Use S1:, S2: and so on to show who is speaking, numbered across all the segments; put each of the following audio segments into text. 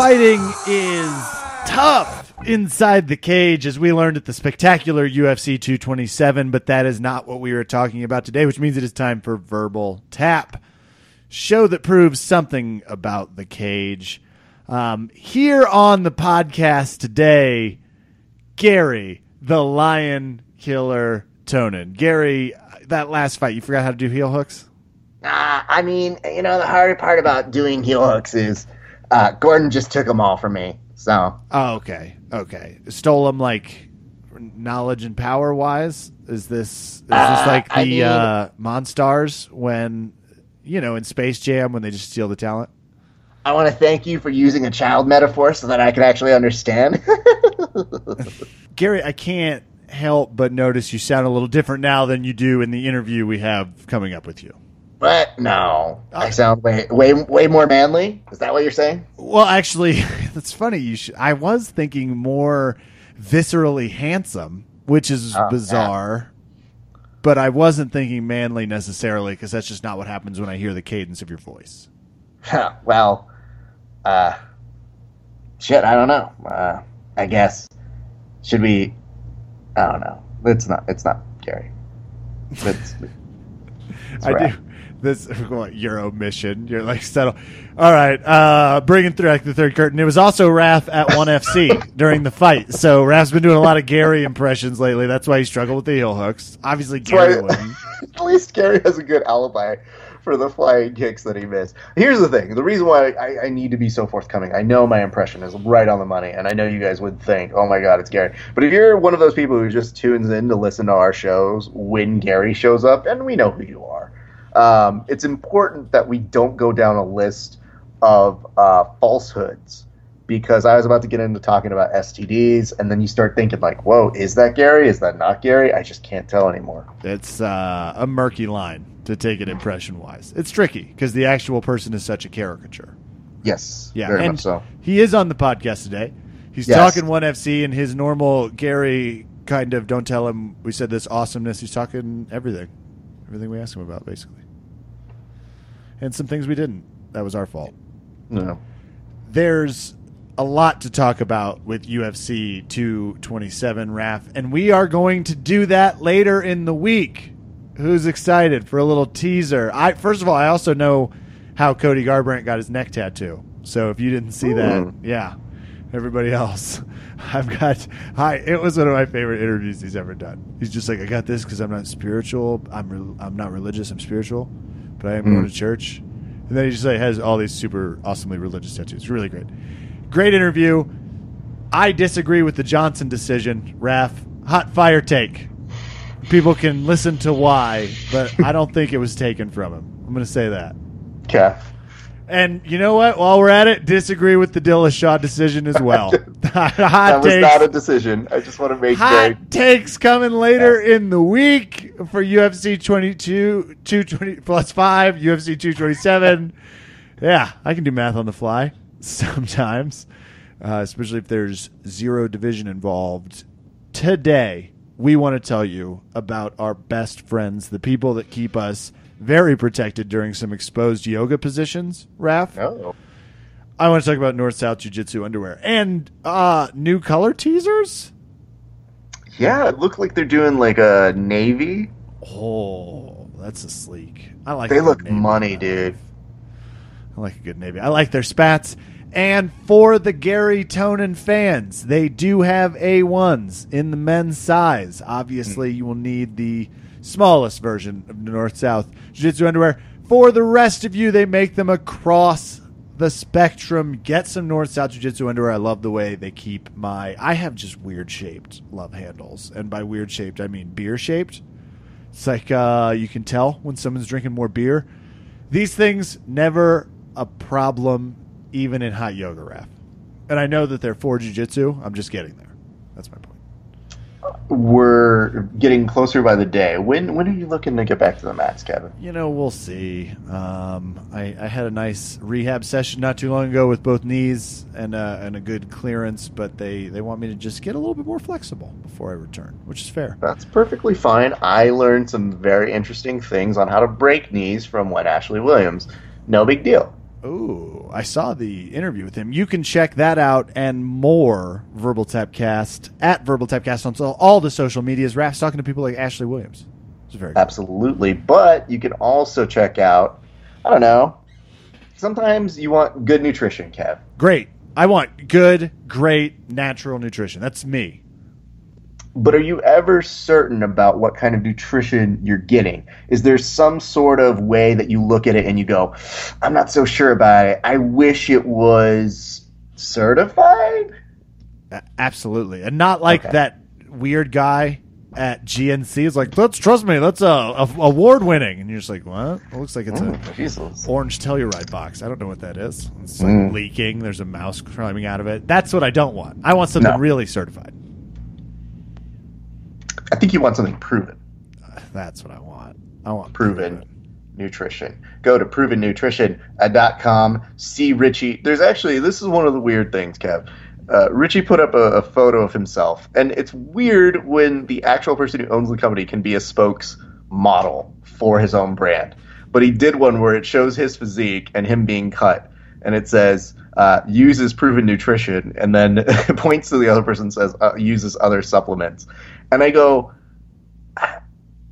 S1: Fighting is tough inside the cage, as we learned at the spectacular UFC 227, but that is not what we are talking about today, which means it is time for Verbal Tap, show that proves something about the cage. Um, here on the podcast today, Gary, the Lion Killer Tonon. Gary, that last fight, you forgot how to do heel hooks?
S2: Uh, I mean, you know, the hard part about doing heel hooks is uh, Gordon just took them all from me. So,
S1: Oh, okay, okay. Stole them like knowledge and power wise. Is this is this
S2: Uh,
S1: like
S2: I
S1: the
S2: mean-
S1: uh, Monstars when you know in Space Jam when they just steal the talent?
S2: I want to thank you for using a child metaphor so that I can actually understand.
S1: Gary, I can't help but notice you sound a little different now than you do in the interview we have coming up with you.
S2: What? No, I sound way, way, way more manly. Is that what you're saying?
S1: Well, actually, that's funny. You should, I was thinking more viscerally handsome, which is
S2: Oh, yeah.
S1: bizarre. But I wasn't thinking manly necessarily because that's just not what happens when I hear the cadence of your voice.
S2: well, uh, shit, I don't know. Uh, I guess should we? I don't know. It's not. It's not Gary. It's, it's
S1: I do this what, your omission. You're like settle. All right, uh, bringing through like the third curtain. It was also Raph at one FC during the fight. So Raph's been doing a lot of Gary impressions lately. That's why he struggled with the heel hooks. Obviously, Gary
S2: why-. At least Gary has a good alibi for the flying kicks that he missed. Here's the thing: the reason why I, I need to be so forthcoming. I know my impression is right on the money, and I know you guys would think, "Oh my God, it's Gary." But if you're one of those people who just tunes in to listen to our shows when Gary shows up, and we know who you are, um, it's important that we don't go down a list of uh, falsehoods. Because I was about to get into talking about STDs, and then you start thinking like, "Whoa, is that Gary? Is that not Gary?" I just can't tell anymore.
S1: It's uh, a murky line to take it impression wise. It's tricky because the actual person is such a caricature.
S2: Yes,
S1: Yeah,
S2: very
S1: and
S2: much so.
S1: he is on the podcast today. He's
S2: Yes.
S1: talking one FC and his normal Gary kind of don't tell him we said this awesomeness. He's talking everything, everything we asked him about basically, and some things we didn't. That was our fault.
S2: No.
S1: There's a lot to talk about with UFC 227, Raf, and we are going to do that later in the week. Who's excited for a little teaser? I first of all, I also know how Cody Garbrandt got his neck tattoo. So if you didn't see that, yeah, everybody else, I've got. Hi, it was one of my favorite interviews he's ever done. He's just like, I got this because I'm not spiritual. I'm re- I'm not religious. I'm spiritual, but I am going
S2: Mm.
S1: to church. And then he just like has all these super awesomely religious tattoos. Really great, great interview. I disagree with the Johnson decision. Raf, hot fire take. People can listen to why, but I don't think it was taken from him. I'm going to say that.
S2: Okay.
S1: And you know what? While we're at it, disagree with the Dillashaw decision as well. hot
S2: That was
S1: takes.
S2: not a decision. I just want to make very
S1: Hot takes coming later in the week for UFC 22, 220 plus 5, UFC 227. yeah, I can do math on the fly sometimes, uh, especially if there's zero division involved. Today, we want to tell you about our best friends, the people that keep us very protected during some exposed yoga positions, Raf.
S2: Oh.
S1: I want to talk about North South Jiu Jitsu underwear and uh, new color teasers.
S2: Yeah, it looked like they're doing like a navy.
S1: Oh, that's a sleek. I like.
S2: They look money, dude.
S1: I like a good navy. I like their spats. And for the Gary Tonon fans, they do have A1s in the men's size. Obviously, you will need the smallest version of North South Jiu Jitsu underwear. For the rest of you, they make them across the spectrum. Get some North South Jiu Jitsu underwear. I love the way they keep my. I have just weird shaped love handles. And by weird shaped, I mean beer shaped. It's like uh, you can tell when someone's drinking more beer. These things never a problem, even in hot yoga ref. And I know that they're for jujitsu. I'm just getting there. That's my point.
S2: We're getting closer by the day. When when are you looking to get back to the mats, Kevin?
S1: You know, we'll see. Um, I, I had a nice rehab session not too long ago with both knees and uh, and a good clearance, but they, they want me to just get a little bit more flexible before I return, which is fair.
S2: That's perfectly fine. I learned some very interesting things on how to break knees from one Ashley Williams. No big deal.
S1: Ooh, I saw the interview with him. You can check that out and more Verbal Tapcast at Verbal Tapcast on all the social medias. Raph's talking to people like Ashley Williams. It's very cool.
S2: Absolutely. But you can also check out, I don't know, sometimes you want good nutrition, Kev.
S1: great. I want good, great, natural nutrition. That's me.
S2: But are you ever certain about what kind of nutrition you're getting? Is there some sort of way that you look at it and you go, I'm not so sure about it. I wish it was certified?
S1: Absolutely, and not like
S2: Okay.
S1: that weird guy at GNC is like, let's trust me, that's a, a award winning, and you're just like, what? It looks like it's a
S2: Mm, Jesus.
S1: orange Telluride box. I don't know what that is. It's like
S2: Mm.
S1: leaking. There's a mouse climbing out of it. That's what I don't want. I want something
S2: No.
S1: really certified.
S2: I think you want something proven.
S1: That's what I want. I want
S2: Proven. Nutrition. Go to provennutrition.com. See Richie. There's actually, this is one of the weird things, Kev. Uh, Richie put up a, a photo of himself, and it's weird when the actual person who owns the company can be a spokesmodel for his own brand. But he did one where it shows his physique and him being cut, and it says, uh, uses proven nutrition, and then points to the other person and says, uh, uses other supplements. And I go, I,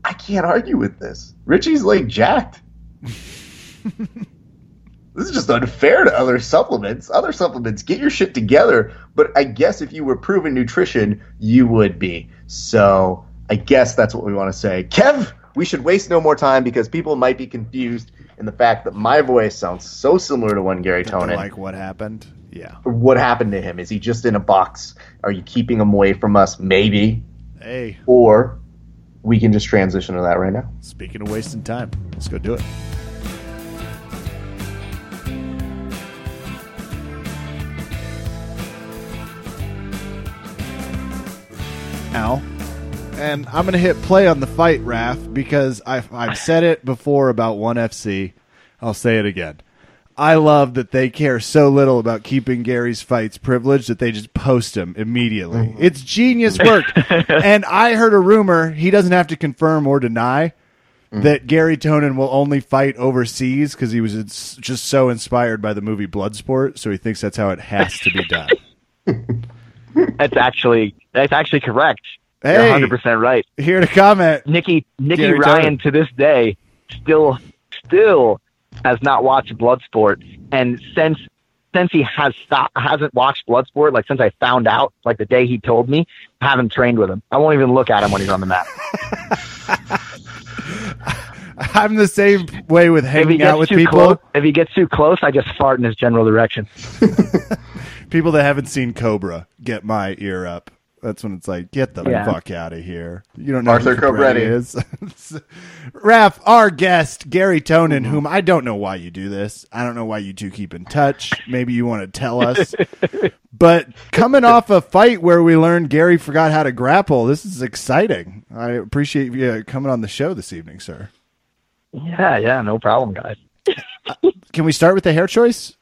S2: I can't argue with this. Richie's like jacked. this is just unfair to other supplements. Other supplements, get your shit together. But I guess if you were proven nutrition, you would be. So I guess that's what we want to say. Kev, we should waste no more time because people might be confused in the fact that my voice sounds so similar to one Gary Tonon.
S1: Like what happened? Yeah.
S2: what happened to him? Is he just in a box? Are you keeping him away from us? Maybe.
S1: Hey,
S2: Or we can just transition to that right now.
S1: speaking of wasting time, let's go do it. Now, And I'm going to hit play on the fight, Raph, because I've, I've said it before about 1FC. I'll say it again. I love that they care so little about keeping Gary's fights privileged that they just post them immediately. Oh it's genius work. and I heard a rumor, he doesn't have to confirm or deny, mm. that Gary Tonon will only fight overseas because he was ins- just so inspired by the movie Bloodsport, so he thinks that's how it has to be done.
S3: That's actually that's actually correct.
S1: Hey.
S3: You're 100 percent right.
S1: Here to comment.
S3: Nikki Nikki
S1: Gary
S3: Ryan
S1: Tonin.
S3: to this day still still has not watched Bloodsport, and since since he has stopped hasn't watched Bloodsport, like since I found out, like the day he told me, I haven't trained with him. I won't even look at him when he's on the mat.
S1: I'm the same way with hanging out with people.
S3: close, if he gets too close, I just fart in his general direction.
S1: People that haven't seen Cobra get my ear up. That's when it's like, get the
S3: Yeah.
S1: fuck out of here. You don't know
S2: Arthur
S1: who Cobretti
S2: Cobretti.
S1: is. Raph, our guest, Gary Tonon, mm-hmm. whom I don't know why you do this. I don't know why you two keep in touch. Maybe you want to tell us. but coming off a fight where we learned Gary forgot how to grapple, this is exciting. I appreciate you coming on the show this evening, sir.
S3: Yeah, yeah, no problem, guys.
S1: Can we start with the hair choice?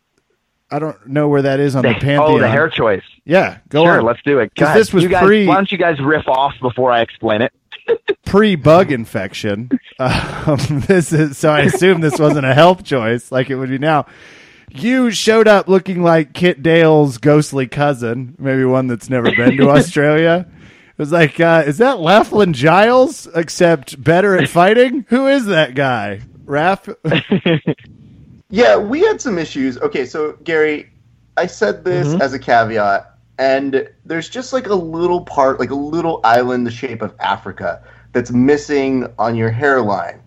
S1: I don't know where that is on the, pantheon.
S3: oh, the hair choice.
S1: Yeah, go
S3: sure,
S1: on.
S3: let's do it. Because
S1: this was
S3: guys,
S1: pre-
S3: Why don't you guys riff off before I explain it?
S1: pre-bug infection. Um, this is so. I assume this wasn't a health choice like it would be now. You showed up looking like Kit Dale's ghostly cousin, maybe one that's never been to Australia. It was like, uh, is that Lachlan Giles, except better at fighting? Who is that guy? Raph?
S2: Yeah, we had some issues. Okay, so Gary, I said this
S3: Mhm.
S2: as a caveat, and there's just like a little part, like a little island the shape of Africa that's missing on your hairline.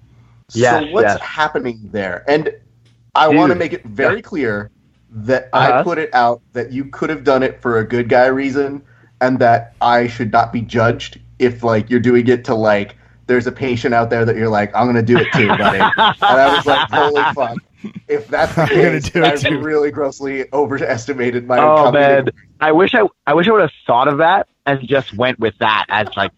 S3: Yes,
S2: so what's
S3: yes.
S2: happening there? And I want to make it very
S3: yeah.
S2: clear that I
S3: Uh-huh.
S2: put it out that you could have done it for a good guy reason, and that I should not be judged if like you're doing it to like there's a patient out there that you're like I'm gonna do it too, buddy. and I was like, holy fuck. If that's the
S1: I'm gonna
S2: case,
S1: do it
S2: I
S1: too.
S2: really grossly overestimated my
S3: Oh man, I wish I I wish I would have thought of that and just went with that as like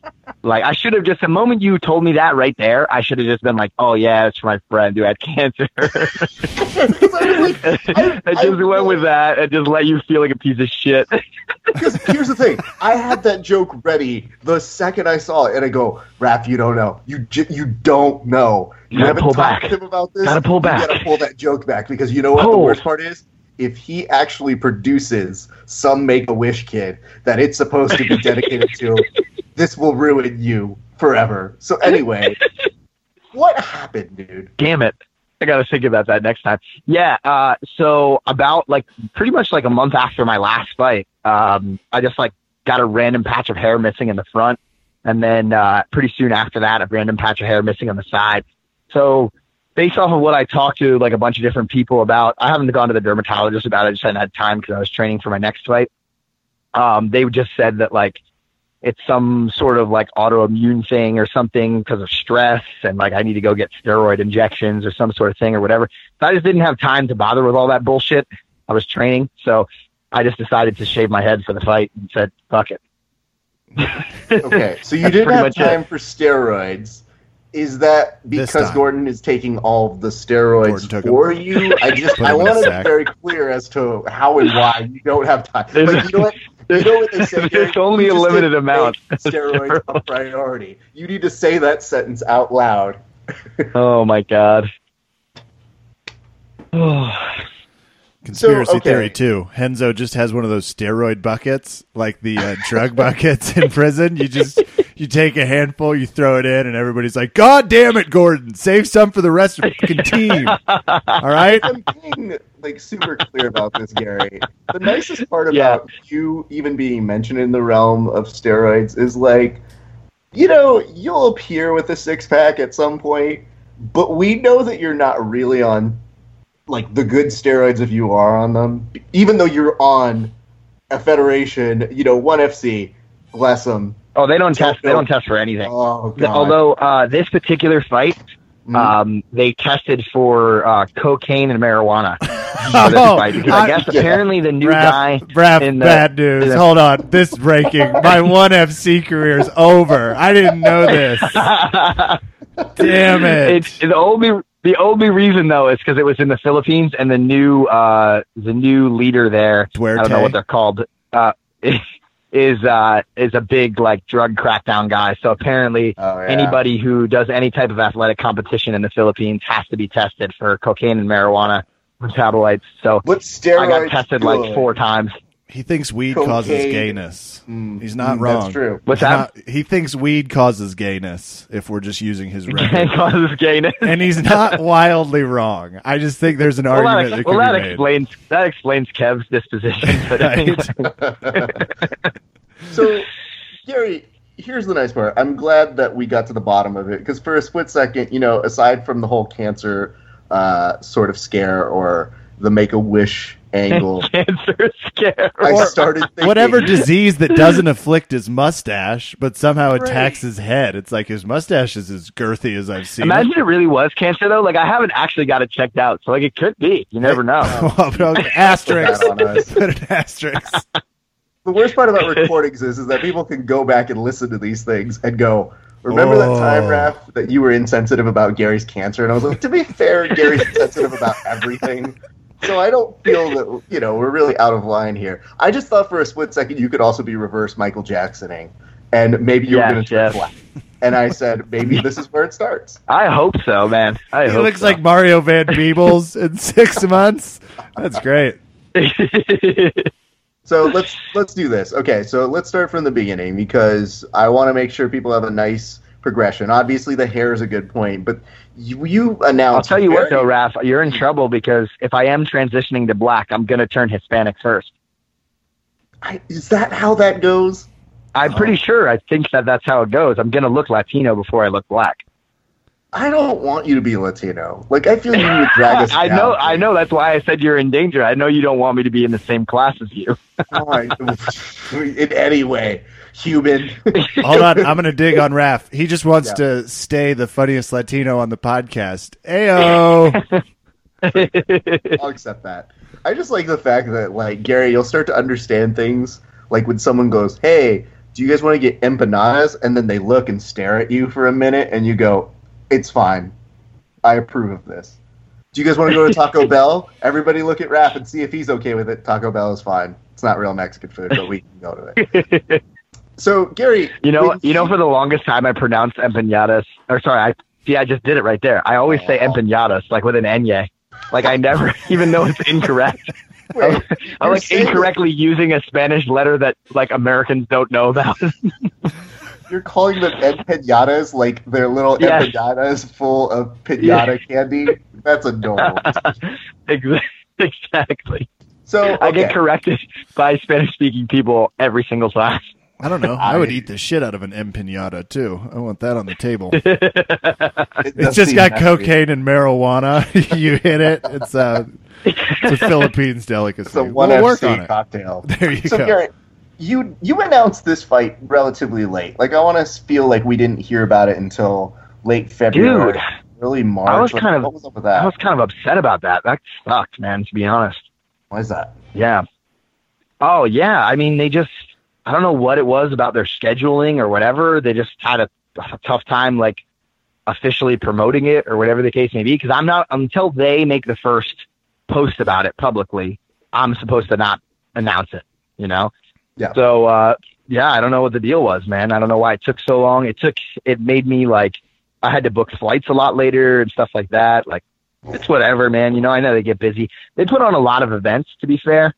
S3: like I should have just the moment you told me that right there, I should have just been like, oh yeah, it's my friend who had cancer.
S2: I like, I-
S3: I
S2: I
S3: just went
S2: really-
S3: with that and just let you feel like a piece of shit.
S2: Because here's the thing, I had that joke ready the second I saw it, and I go, "Raph, you don't know. You j- you don't know. You
S3: Gotta
S2: haven't
S3: pull
S2: talked
S3: back.
S2: to him about this.
S3: Gotta pull back.
S2: You gotta pull that joke back because you know what the worst part is." If he actually produces some Make a Wish kid that it's supposed to be dedicated to, this will ruin you forever. So anyway, what happened, dude?
S3: Damn it. I gotta think about that next time. Yeah, uh, so about like pretty much like a month after my last fight, um, I just like got a random patch of hair missing in the front, and then uh, pretty soon after that, a random patch of hair missing on the side. So based off of what I talked to like a bunch of different people about, I haven't gone to the dermatologist about it. I just hadn't had time because I was training for my next fight. Um, they just said that like it's some sort of like autoimmune thing or something because of stress and like I need to go get steroid injections or some sort of thing or whatever. So I just didn't have time to bother with all that bullshit. I was training, so I just decided to shave my head for the fight and said, "Fuck it."
S2: Okay, so you didn't
S3: pretty
S2: have
S3: much it.
S2: time for steroids. Is that because. Gordon is taking all of the steroids
S1: took
S2: for you? I just I
S1: him in a
S2: want to be very clear as to how and why you don't have time.
S3: There's-
S2: Like, you know what? You know what they say?
S3: There's
S2: Gary?
S3: only
S2: You
S3: a limited amount of
S2: Steroids a
S3: steroids.
S2: priority. You need to say that sentence out loud.
S3: Oh my god.
S1: Conspiracy
S2: So, okay.
S1: theory too. Renzo just has one of those steroid buckets, like the uh, drug buckets in prison. You just you take a handful, you throw it in, and everybody's like, "God damn it, Gordon! Save some for the rest of the team." All right.
S2: I'm being like super clear about this, Gary. The nicest part
S3: Yeah.
S2: about you even being mentioned in the realm of steroids is like, you know, you'll appear with a six pack at some point, but we know that you're not really on like the good steroids if you are on them, even though you're on a federation, you know, one FC, bless them.
S3: Oh, they don't
S2: Don't
S3: test. They don't test for anything.
S2: Oh god.
S3: Although uh, this particular fight,
S2: Mm.
S3: um, they tested for uh, cocaine and marijuana
S1: Oh,
S3: fight because I
S1: I-
S3: guess
S2: yeah.
S3: apparently the new guy.
S1: Raph, Raph,
S3: in the-
S1: bad news.
S3: in the-
S1: Hold on, this breaking. My one FC career is over. I didn't know this. Damn it!
S3: it's the only the only reason though is because it was in the Philippines and the new uh, the new leader there. I don't know what they're called. Uh, is uh, is a big like drug crackdown guy. So apparently.
S2: Oh, yeah.
S3: Anybody who does any type of athletic competition in the Philippines has to be tested for cocaine and marijuana metabolites. So
S2: What
S3: I got tested like four times.
S1: He thinks weed causes gayness.
S2: Mm,
S1: He's not
S2: mm,
S1: wrong.
S2: That's true.
S3: What's
S1: He's
S3: that?
S1: not- he thinks weed causes gayness if we're just using his record.
S3: causes gayness.
S1: and he's not wildly wrong. I just think there's an
S3: Well,
S1: argument
S3: that,
S1: that
S3: well,
S1: could
S3: that
S1: be made.
S3: explains that explains Kev's disposition. But
S2: So, Gary, here's the nice part. I'm glad that we got to the bottom of it because for a split second, you know, aside from the whole cancer uh, sort of scare or the Make a Wish angle,
S3: cancer scare.
S2: I started thinking,
S1: Whatever disease that doesn't afflict his mustache, but somehow
S2: Right.
S1: attacks his head. It's like his mustache is as girthy as I've seen.
S3: Imagine it really was cancer though. Like I haven't actually got it checked out, so like it could be. You never know.
S1: Well, but asterisk.
S2: Put that on us.
S1: Put an asterisk.
S2: The worst part about recordings is, is that people can go back and listen to these things and go, Remember that time,
S1: Oh.
S2: Raph, that you were insensitive about Gary's cancer? And I was like, to be fair, Gary's sensitive about everything. So I don't feel that, you know, we're really out of line here. I just thought for a split second you could also be reverse Michael Jacksoning. And maybe you're
S3: Yes,
S2: going to turn
S3: yes.
S2: black. And I said, maybe this is where it starts.
S3: I hope so, man. I
S1: He
S3: hope
S1: looks
S3: so.
S1: like Mario Van Peebles in six months. That's great.
S2: So let's let's do this. Okay, so let's start from the beginning because I want to make sure people have a nice progression. Obviously, the hair is a good point, but you, you
S3: I'll tell you what though, Raph, you're in trouble because if I am transitioning to black, I'm gonna turn Hispanic first.
S2: I, is that how that goes?
S3: I'm
S2: Oh.
S3: pretty sure. I think that that's how it goes. I'm gonna look Latino before I look black.
S2: I don't want you to be Latino. Like I feel you would drag us.
S3: I
S2: down.
S3: know, I know. That's why I said you're in danger. I know you don't want me to be in the same class as you.
S2: I- in any way, human.
S1: Hold on, I'm gonna dig on Raph. He just wants
S2: Yeah.
S1: to stay the funniest Latino on the podcast. Ayo.
S2: I'll accept that. I just like the fact that, like, Gary, you'll start to understand things. Like when someone goes, "Hey, do you guys want to get empanadas?" and then they look and stare at you for a minute, and you go, "It's fine. I approve of this."
S4: Do you guys want to go to Taco Bell? Everybody look at Raph and see if he's okay with it. Taco Bell is fine. It's not real Mexican food, but we can go to it. So Gary,
S3: You know, you know, for the longest time, I pronounced empanadas. Or sorry, I see, I just did it right there. I always say
S4: Oh.
S3: empanadas, like with an enye. Like I never even know it's incorrect.
S4: Wait,
S3: I'm
S4: you're
S3: like
S4: saying that
S3: incorrectly using a Spanish letter that like Americans don't know about.
S4: You're calling them empanadas like they're little
S3: Yes.
S4: empanadas full of pinata candy. That's adorable.
S3: Ex- exactly.
S4: So
S3: I get corrected by Spanish speaking people every single time.
S1: I don't know. I would eat the shit out of an empanada too. I want that on the table.
S4: It
S1: It's just got
S4: messy.
S1: cocaine and marijuana. you hit it. It's uh, a, it's a Philippines delicacy.
S4: It's a one
S1: we'll work
S4: FC
S1: on it.
S4: cocktail.
S1: There you
S4: so
S1: go.
S4: Gary, you you announced this fight relatively late. Like I want to feel like we didn't hear about it until late February,
S3: Dude,
S4: early March.
S3: I was
S4: Like,
S3: kind of-
S4: was up with
S3: I was kind of upset about that. That sucked, man, to be honest.
S4: Why is that?
S3: Yeah. Oh yeah. I mean, they just I don't know what it was about their scheduling or whatever. They just had a, a tough time like officially promoting it or whatever the case may be. Because I'm not until they make the first post about it publicly. I'm supposed to not announce it. You know.
S4: Yeah.
S3: So uh, yeah, I don't know what the deal was, man. I don't know why it took so long. It took it made me like I had to book flights a lot later and stuff like that. Like it's whatever, man. You know, I know they get busy. They put on a lot of events, to be fair.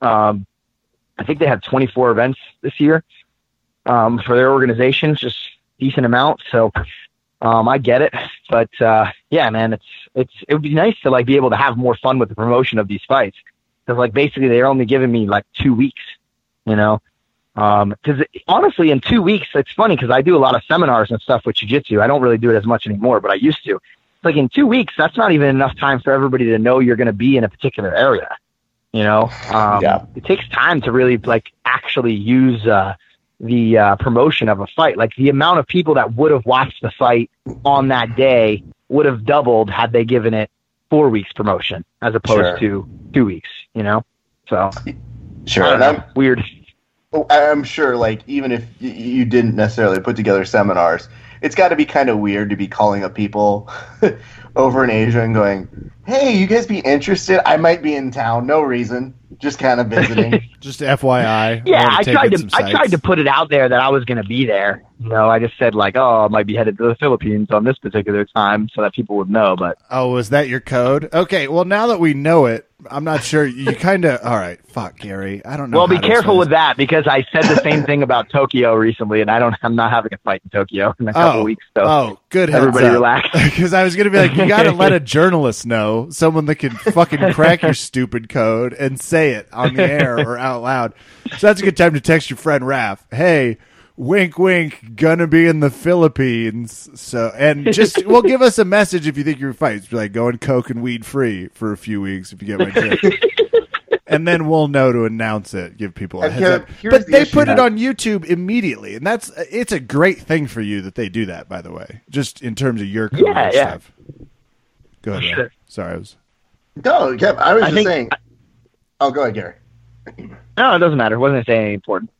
S3: Um, I think they had 24 events this year um, for their organization, just decent amount. So um, I get it, but uh, yeah, man, it's it's it would be nice to like be able to have more fun with the promotion of these fights because like basically they're only giving me like two weeks, you know. Because honestly, in two weeks, it's funny because I do a lot of seminars and stuff with jiu-jitsu. I don't really do it as much anymore, but I used to. It's like in two weeks, that's not even enough time for everybody to know you're going to be in a particular area. You know, um,
S4: Yeah.
S3: it takes time to really like actually use uh, the uh, promotion of a fight. Like the amount of people that would have watched the fight on that day would have doubled had they given it four weeks promotion as opposed
S4: Sure.
S3: to two weeks. You know, so
S4: Sure, and I'm
S3: weird.
S4: Oh, I'm sure, like, even if you didn't necessarily put together seminars, it's got to be kind of weird to be calling up people over in Asia and going, "Hey, you guys be interested? I might be in town. No reason, just kind of visiting."
S1: Just FYI.
S3: Yeah,
S1: wanna
S3: I tried to I tried to put it out there that I was going to be there. You know, I just said like, oh, I might be headed to the Philippines on this particular time, so that people would know. But
S1: Oh, was that your code? Okay. Well, now that we know it, I'm not sure. You kind of. All right. Fuck, Gary. I don't know.
S3: well,
S1: how
S3: be careful with that because I said the same thing about Tokyo recently, and I don't. I'm not having a fight in Tokyo in a couple
S1: Oh,
S3: weeks. So
S1: Oh, good.
S3: everybody relax.
S1: Because I was gonna be like, you got to let a journalist know, someone that can fucking crack your stupid code and say it on the air or out loud. So that's a good time to text your friend Raph. Hey, wink, wink, gonna be in the Philippines. So and just well, give us a message if you think you're fighting. Be like going coke and weed free for a few weeks if you get my drift. And then we'll know to announce it, give people a
S4: And
S1: heads up. But
S4: the
S1: they
S4: issue
S1: put it on YouTube immediately, and that's it's a great thing for you that they do that. By the way, just in terms of your
S3: Yeah, yeah.
S1: stuff. Go ahead.
S3: Oh,
S1: sure. Sorry, I was.
S4: no, yeah, I was
S3: I
S4: just
S3: think-
S4: saying. Oh, go ahead, Gary.
S3: no, it doesn't matter. It wasn't saying anything important.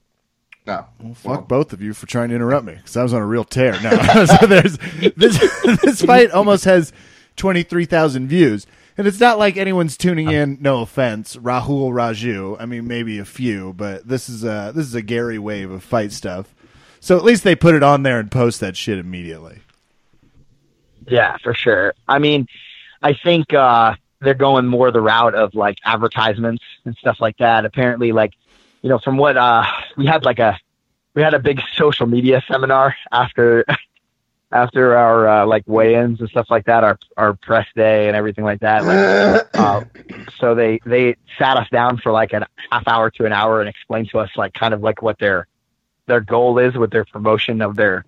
S4: No,
S1: Well, fuck both of you for trying to interrupt me because I was on a real tear. No, so there's this this fight almost has twenty three thousand views, and it's not like anyone's tuning in. No offense, Rahul Raju. I mean, maybe a few, but this is a this is a Gary wave of fight stuff. So at least they put it on there and post that shit immediately.
S3: Yeah, for sure. I mean, I think uh, they're going more the route of like advertisements and stuff like that. Apparently, like you know, from what uh, we had like a we had a big social media seminar after after our uh, like weigh-ins and stuff like that, our our press day and everything like that. Like, uh, so they they sat us down for like a half hour to an hour and explained to us like kind of like what their their goal is with their promotion of their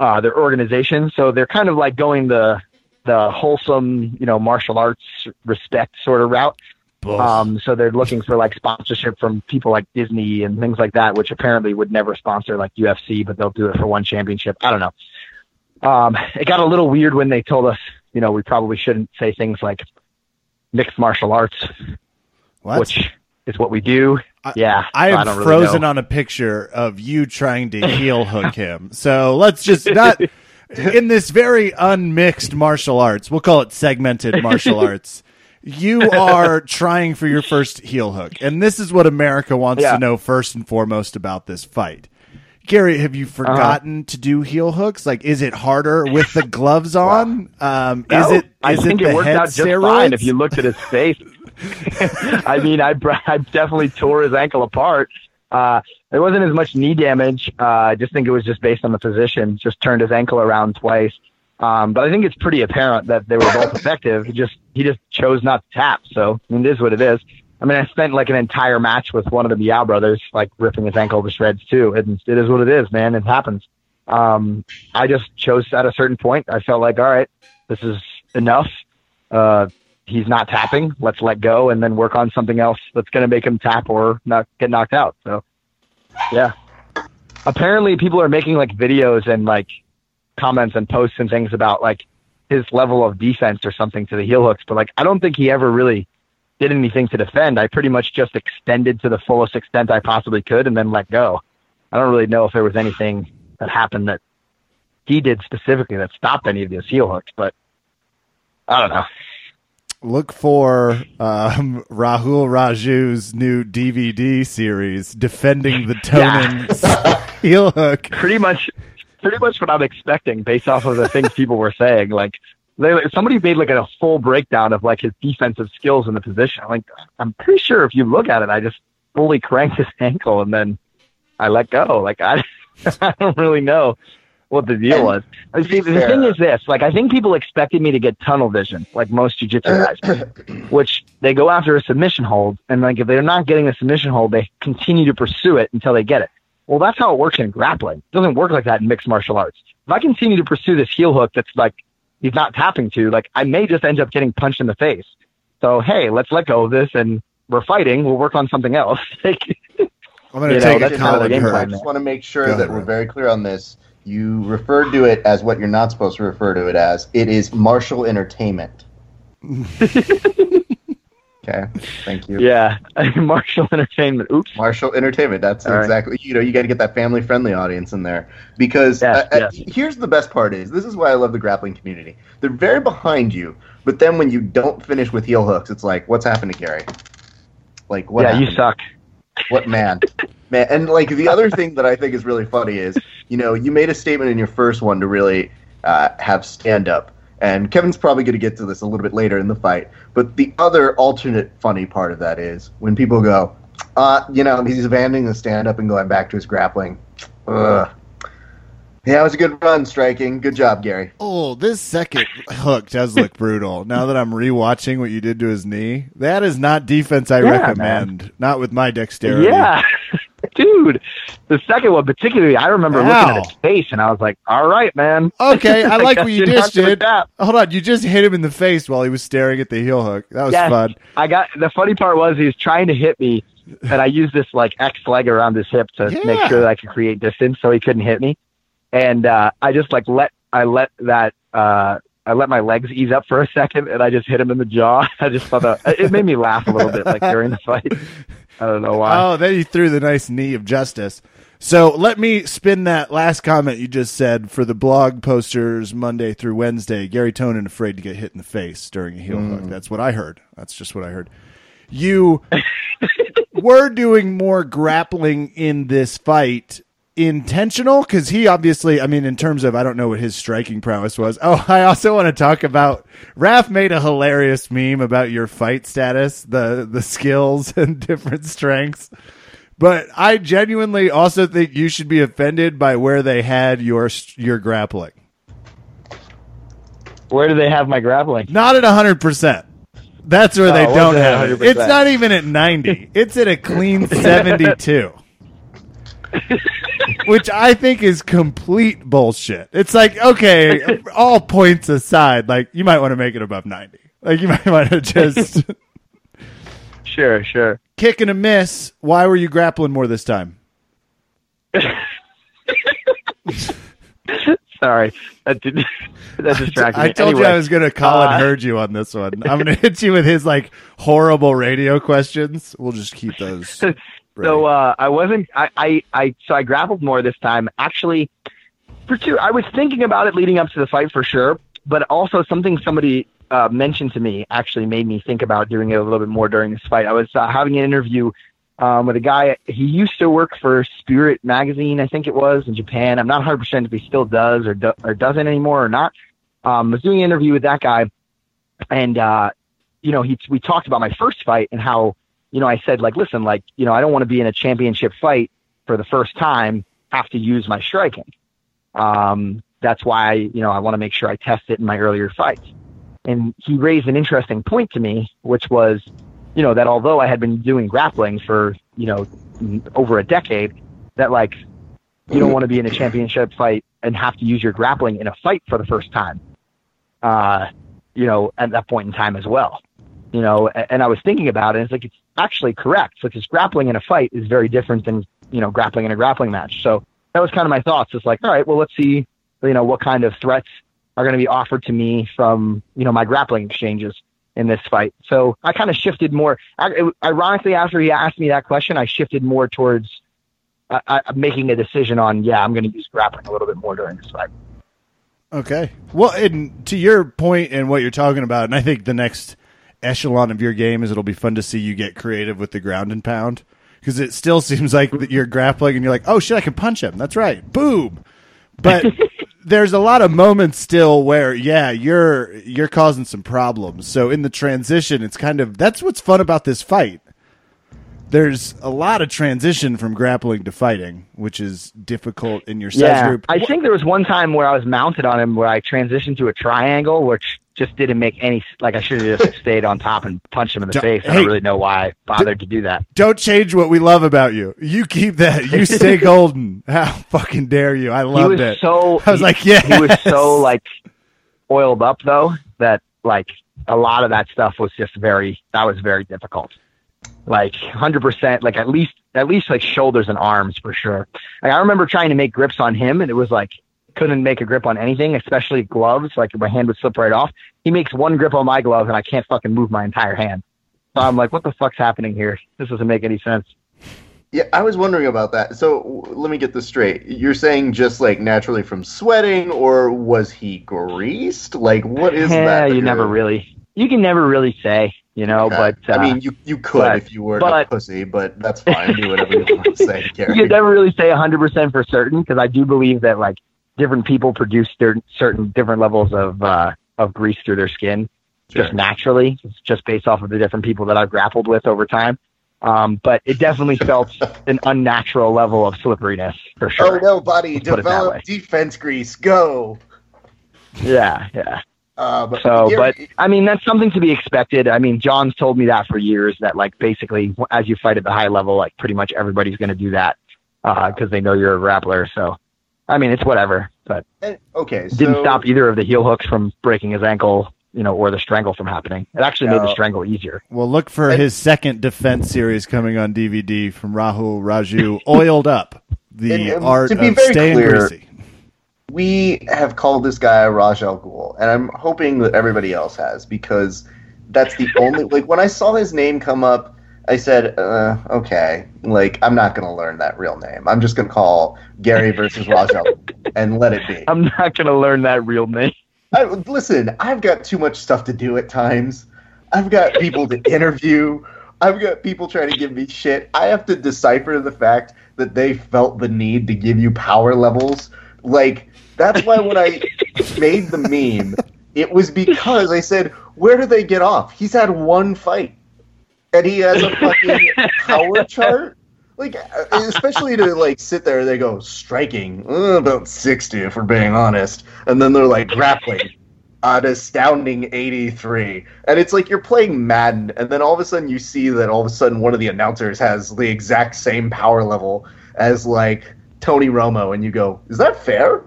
S3: uh, their organization. So they're kind of like going the the wholesome, you know, martial arts respect sort of route. Um, so they're looking for like sponsorship from people like Disney and things like that, which apparently would never sponsor like UFC, but they'll do it for one championship. I don't know. Um, it got a little weird when they told us, you know, we probably shouldn't say things like mixed martial arts,
S1: What?
S3: which is what we do.
S1: I-
S3: yeah,
S1: I am
S3: really
S1: frozen
S3: know.
S1: on a picture of you trying to heel hook him. So let's just not. in this very unmixed martial arts, we'll call it segmented martial arts. You are trying for your first heel hook, and this is what America wants
S3: Yeah.
S1: to know first and foremost about this fight. Gary, have you forgotten to do heel hooks? Like, is it harder with the gloves on? Um, is
S3: No,
S1: it?
S3: I think
S1: it,
S3: it, worked out just
S1: steroids?
S3: fine if you looked at his face. I mean, I, I definitely tore his ankle apart. Uh, there wasn't as much knee damage. Uh, I just think it was just based on the position. Just turned his ankle around twice. Um, but I think it's pretty apparent that they were both effective. He just he just chose not to tap. So I mean, it is what it is. I mean, I spent like an entire match with one of the Miyao brothers, like ripping his ankle to shreds too. And it is what it is, man. It happens. Um, I just chose at a certain point. I felt like, all right, this is enough. Uh, he's not tapping. Let's let go and then work on something else that's going to make him tap or not get knocked out. So, yeah. Apparently, people are making like videos and like comments and posts and things about like his level of defense or something to the heel hooks. But like, I don't think he ever really did anything to defend. I pretty much just extended to the fullest extent I possibly could and then let go. I don't really know if there was anything that happened that he did specifically that stopped any of those heel hooks, but I don't know.
S1: Look for um, Rahul Raju's new DVD series, defending the Tonon heel hook.
S3: Pretty much, pretty much what I'm expecting based off of the things people were saying. Like, they, somebody made like a full breakdown of like his defensive skills in the position. I'm like, I'm pretty sure if you look at it, I just fully cranked his ankle and then I let go. Like, I, I don't really know what the deal
S4: And
S3: was. See,
S4: be
S3: the thing is this: like, I think people expected me to get tunnel vision, like most jujitsu guys, which they go after a submission hold, and like if they're not getting a submission hold, they continue to pursue it until they get it. Well, that's how it works in grappling. It doesn't work like that in mixed martial arts. If I continue to pursue this heel hook that's like he's not tapping to, like I may just end up getting punched in the face. So hey, let's let go of this, and we're fighting. We'll work on something else.
S1: I'm going to
S3: You know,
S1: take
S3: that's
S1: a
S3: kind of the game
S4: I just want to make sure that we're very clear on this. You referred to it as what you're not supposed to refer to it as. It is martial entertainment. okay, thank you.
S3: yeah, martial entertainment. Oops.
S4: Martial entertainment. That's
S3: All right.
S4: exactly. You know, you got to get that family-friendly audience in there because
S3: Yes,
S4: uh, uh,
S3: yes.
S4: here's the best part: is this is why I love the grappling community. They're very behind you, but then when you don't finish with heel hooks, it's like, what's happened to Gary? Like, what?
S3: yeah, you suck.
S4: What man? man, and like the other thing that I think is really funny is, you know, you made a statement in your first one to really uh, have stand up. And Kevin's probably going to get to this a little bit later in the fight. But the other alternate funny part of that is when people go, uh, you know, he's abandoning the stand up and going back to his grappling. Ugh. Yeah, it was a good run, striking. Good job, Gary.
S1: Oh, this second hook does look brutal. Now that I'm rewatching what you did to his knee, that is not defense I
S3: Yeah,
S1: recommend. Not with my dexterity.
S3: Yeah, dude. The second one, particularly, I remember
S1: Ow.
S3: looking at his face and I was like, "All right, man."
S1: Okay, I like
S3: guess
S1: what you just did. Hold on, you just hit him in the face while he was staring at the heel hook. That was
S3: Yes.
S1: fun.
S3: I got the funny part was he was trying to hit me, and I used this like X leg around his hip to
S1: Yeah.
S3: make sure that I could create distance so he couldn't hit me. And uh, I just like let I let that uh, I let my legs ease up for a second, and I just hit him in the jaw. I just thought that it made me laugh a little bit, like during the fight. I don't know why.
S1: Oh, then he threw the nice knee of justice. So let me spin that last comment you just said for the blog posters Monday through Wednesday. Gary Tonon afraid to get hit in the face during a heel mm. hook. That's what I heard. That's just what I heard. You were doing more grappling in this fight intentional? Because he obviously i mean in terms of i don't know what his striking prowess was. Oh i also want to talk about Raph made a hilarious meme about your fight status the the skills and different strengths. But i genuinely also think you should be offended by where they had your your grappling.
S3: Where do they have my grappling?
S1: not at 100% that's where oh, they
S3: Oh,
S1: don't have it. It's not even at 90 it's at a clean 72 which I think is complete bullshit. It's like, okay, all points aside, like you might want to make it above 90. Like you might want to just
S3: Sure, sure.
S1: kick and a miss. Why were you grappling more this time?
S3: Sorry, that did that distracted me.
S1: I told you I was going to call and
S3: uh,
S1: herd you on this one. I'm going to hit you with his like horrible radio questions. We'll just keep those.
S3: So uh, I wasn't. I, I I so I grappled more this time. Actually, for two, I was thinking about it leading up to the fight for sure, but also something somebody uh, mentioned to me actually made me think about doing it a little bit more during this fight. I was uh, having an interview um, with a guy. He used to work for Spirit Magazine, I think it was in Japan. I'm not 100 percent if he still does or do, or doesn't anymore or not. Um, I was doing an interview with that guy, and uh, you know, he we talked about my first fight and how you know I said like, listen, like you know, I don't want to be in a championship fight for the first time have to use my striking. Um, that's why you know I want to make sure I test it in my earlier fights. And he raised an interesting point to me, which was, you know, that although I had been doing grappling for you know over a decade, that like you don't want to be in a championship fight and have to use your grappling in a fight for the first time. Uh, you know, at that point in time as well. You know, and I was thinking about it. And it's like it's actually correct because grappling in a fight is very different than you know grappling in a grappling match. So that was kind of my thoughts. It's like, all right, well, let's see, you know, what kind of threats are going to be offered to me from, you know, my grappling exchanges in this fight. So I kind of shifted more. Ironically, after he asked me that question, I shifted more towards uh, making a decision on, yeah, I'm going to use grappling a little bit more during this fight.
S1: Okay. Well, and to your point and what you're talking about, and I think the next echelon of your game is it'll be fun to see you get creative with the ground and pound because it still seems like that you're grappling and you're like, oh shit, I can punch him. That's right, boom. But there's a lot of moments still where, yeah, you're you're causing some problems. So in the transition, it's kind of that's what's fun about this fight. There's a lot of transition from grappling to fighting, which is difficult in your size
S3: yeah,
S1: group.
S3: I think there was one time where I was mounted on him where I transitioned to a triangle, which just didn't make any like I should have just stayed on top and punched him in the
S1: Don't-
S3: face. I
S1: hey,
S3: don't really know why I bothered to do that.
S1: Don't change what we love about you. You keep that. You stay golden. How fucking dare you? I
S3: He
S1: loved
S3: was
S1: it.
S3: so
S1: I was
S3: he-
S1: like, yeah.
S3: he was so like oiled up though that like a lot of that stuff was just very that was very difficult. Like hundred percent, like at least at least like shoulders and arms for sure. Like I remember trying to make grips on him and it was like couldn't make a grip on anything, especially gloves. Like my hand would slip right off. He makes one grip on my glove and I can't fucking move my entire hand. So I'm like, what the fuck's happening here? This doesn't make any sense.
S2: Yeah, I was wondering about that. So w- let me get this straight. You're saying just like naturally from sweating, or was he greased? Like, what is
S3: yeah,
S2: that?
S3: you never really, you can never really say, you know.
S2: Okay.
S3: But uh,
S2: I mean, you you could
S3: but-
S2: if you were a
S3: but-
S2: pussy, but that's fine. Do whatever you want to say,
S3: you can never really say 100% for certain because I do believe that like different people produce cer- certain different levels of uh, of grease through their skin
S2: Sure.
S3: just naturally, just based off of the different people that I've grappled with over time. Um, but it definitely felt an unnatural level of slipperiness for sure.
S2: Oh no, buddy!
S3: Let's put it that
S2: Develop defense grease. Go.
S3: Yeah, yeah.
S2: Um,
S3: So, but I mean, that's something to be expected. I mean, John's told me that for years that like basically as you fight at the high level, like pretty much everybody's going to do that because they know you're a grappler. So, I mean, it's whatever. But
S2: eh, okay,
S3: it didn't stop either of the heel hooks from breaking his ankle, you know, or the strangle from happening. It actually made the strangle easier.
S1: Well, look for
S2: And-
S1: his second defense series coming on DVD from Rahul Raju, oiled up. The
S2: And- and
S1: art
S2: to be
S1: of
S2: very
S1: staying
S2: clear-
S1: greasy.
S2: we have called this guy Raj Al Ghul, and I'm hoping that everybody else has because that's the only like when I saw his name come up, I said, uh, okay, like I'm not gonna learn that real name. I'm just gonna call Gary versus Raj and let it be.
S3: I'm not going to learn that real name.
S2: I, listen, I've got too much stuff to do at times. I've got people to interview. I've got people trying to give me shit. I have to decipher the fact that they felt the need to give you power levels. Like, that's why when I made the meme, it was because I said, where do they get off? He's had one fight. And he has a fucking power chart. Like, uh, especially to like sit there, they go striking uh, about sixty if we're being honest, and then they're like grappling, an astounding eighty-three, and it's like you're playing Madden, and then all of a sudden you see that all of a sudden one of the announcers has the exact same power level as like Tony Romo, and you go, is that fair?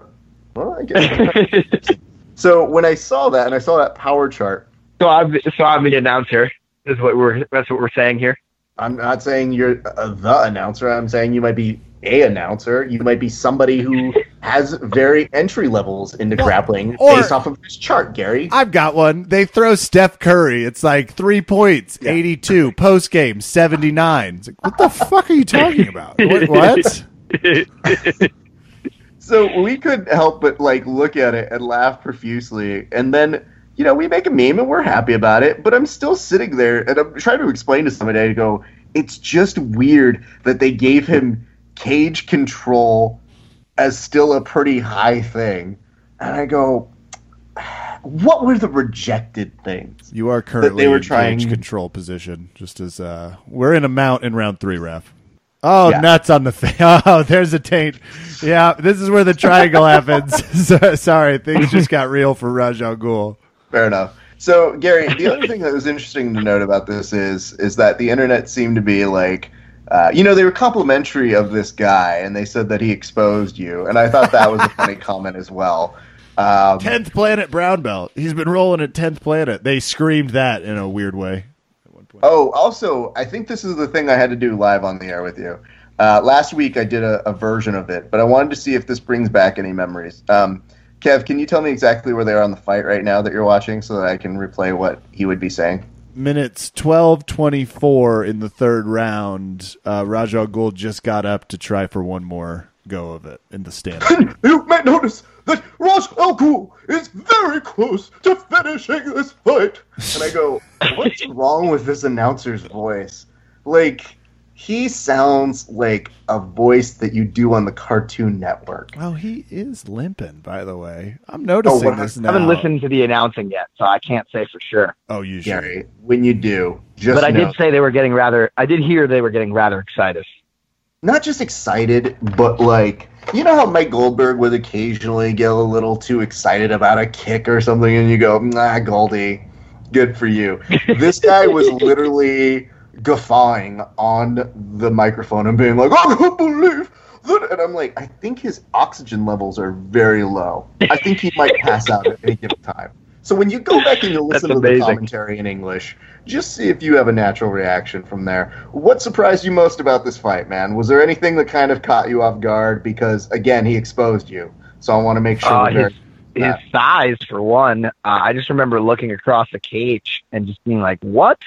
S2: Well, I guess. so when I saw that and I saw that power chart,
S3: so I'm so I'm the announcer. Is what we're that's what we're saying here.
S2: I'm not saying you're uh, the announcer. I'm saying you might be a announcer. You might be somebody who has very entry levels into
S1: Well,
S2: grappling
S1: or-
S2: based off of this chart, Gary.
S1: I've got one. They throw Steph Curry. It's like three points,
S2: Yeah.
S1: 82. Post game, 79. It's like, what the fuck are you talking about? What? what?
S2: so we couldn't help but like look at it and laugh profusely, and then you know we make a meme and we're happy about it. But I'm still sitting there and I'm trying to explain to somebody. I go, it's just weird that they gave him cage control as still a pretty high thing, and I go, what were the rejected things?
S1: You are currently
S2: were
S1: in
S2: trying-
S1: cage control position, just as uh, we're in a mount in round three, ref. Oh,
S2: Yeah.
S1: nuts on the thing. Oh, there's a taint. Yeah, this is where the triangle happens. Sorry, things just got real for Rajah Ghul.
S2: Fair enough. So, Gary, the other thing that was interesting to note about this is is that the internet seemed to be like, uh, you know, they were complimentary of this guy, and they said that he exposed you, and I thought that was a funny comment as well. Um,
S1: Tenth planet brown belt. He's been rolling at tenth planet. They screamed that in a weird way. At one point.
S2: oh, also, I think this is the thing I had to do live on the air with you. Uh, last week, I did a, a version of it, but I wanted to see if this brings back any memories. Um, Kev, can you tell me exactly where they are on the fight right now that you're watching, so that I can replay what he would be saying?
S1: Minutes twelve twenty four in the third round. Uh, Rajah Ghul just got up to try for one more go of it in the stand.
S2: You may notice that Raj Al is very close to finishing this fight. And I go, what's wrong with this announcer's voice? Like, he sounds like a voice that you do on the Cartoon Network.
S1: oh, he is limping. By the way, I'm oh, noticing
S2: what-
S1: this now.
S3: I haven't listened to the announcing yet, so I can't say for sure.
S1: Oh, you should.
S2: Gary, when you do, just
S3: But I
S2: know,
S3: did say they were getting rather. I did hear they were getting rather excited.
S2: not just excited, but like, you know how Mike Goldberg would occasionally get a little too excited about a kick or something, and you go, nah, Goldie, good for you. this guy was literally guffawing on the microphone and being like, I can't believe that. And I'm like, I think his oxygen levels are very low. I think he might pass out at any given time. So when you go back and you listen to the commentary in English, just see if you have a natural reaction from there. What surprised you most about this fight, man? Was there anything that kind of caught you off guard? Because again, he exposed you, so I want to make sure.
S3: Uh, his, his size, for one. Uh, I just remember looking across the cage and just being like, "What?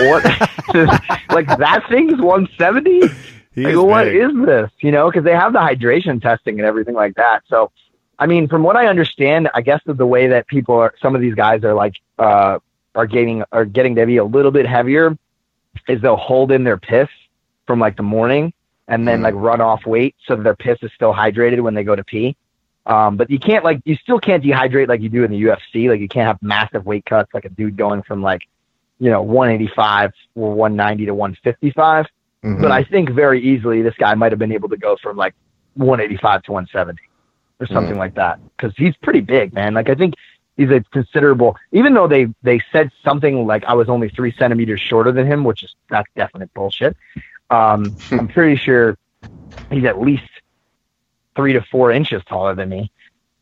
S3: What? like that thing's 170?
S1: He
S3: Like,
S1: is
S3: what
S1: big.
S3: this? You know, because they have the hydration testing and everything like that. So, I mean, from what I understand, I guess that the way that people are, some of these guys are like, uh, are getting are getting to be a little bit heavier, is they'll hold in their piss from like the morning and then
S2: Mm.
S3: like run off weight so that their piss is still hydrated when they go to pee. Um, but you can't like you still can't dehydrate like you do in the UFC. Like you can't have massive weight cuts like a dude going from like you know 185 or 190 to 155
S2: Mhm.
S3: but I think very easily this guy might have been able to go from like 185 to 170 or something like that because he's pretty big, man. Like I think he's a considerable. Even though they they said something like I was only three centimeters shorter than him, which is that's definite bullshit. Um, I'm pretty sure he's at least three to four inches taller than me.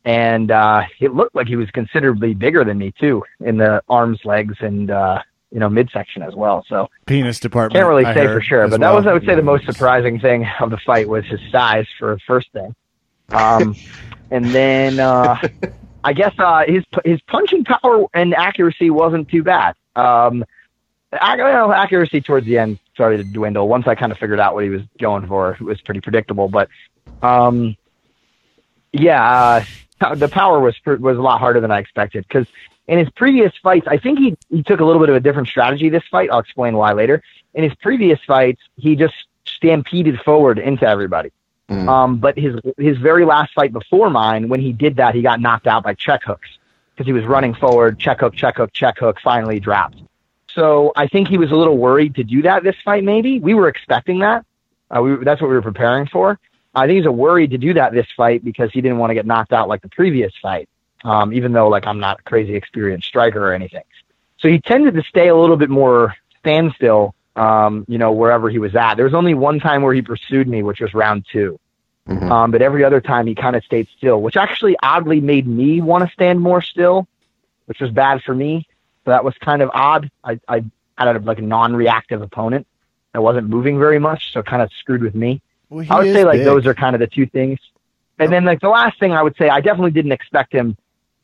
S3: And uh, it looked like he was considerably bigger than me too in the arms, legs, and uh, you know midsection as well. So
S1: penis department.
S3: can't really
S1: I
S3: say for sure, but that
S1: well.
S3: was, I would say, the most surprising thing of the fight was his size for first thing. Um, and then uh, I guess uh, his his punching power and accuracy wasn't too bad. Um, ac- well, accuracy towards the end started to dwindle. Once I kind of figured out what he was going for, it was pretty predictable. But um, yeah, uh, the power was was a lot harder than I expected because in his previous fights, I think he he took a little bit of a different strategy this fight. I'll explain why later. In his previous fights, he just stampeded forward into everybody.
S2: Mm.
S3: Um, but his his very last fight before mine, when he did that, he got knocked out by check hooks because he was running forward, check hook, check hook, check hook, finally dropped. So I think he was a little worried to do that this fight. Maybe we were expecting that. Uh, we, that's what we were preparing for. I think he's a worried to do that this fight because he didn't want to get knocked out like the previous fight. Um, even though like I'm not a crazy experienced striker or anything. So he tended to stay a little bit more standstill, um, you know, wherever he was at. There was only one time where he pursued me, which was round 2
S2: Mhm.
S3: Um, but every other time he kind of stayed still, which actually oddly made me want to stand more still, which was bad for me. So that was kind of odd. I, I had a, like a non-reactive opponent that wasn't moving very much, so it kind of screwed with me.
S1: Well,
S3: I would say like
S1: big.
S3: those are kind of the two things. And then like the last thing I would say, I definitely didn't expect him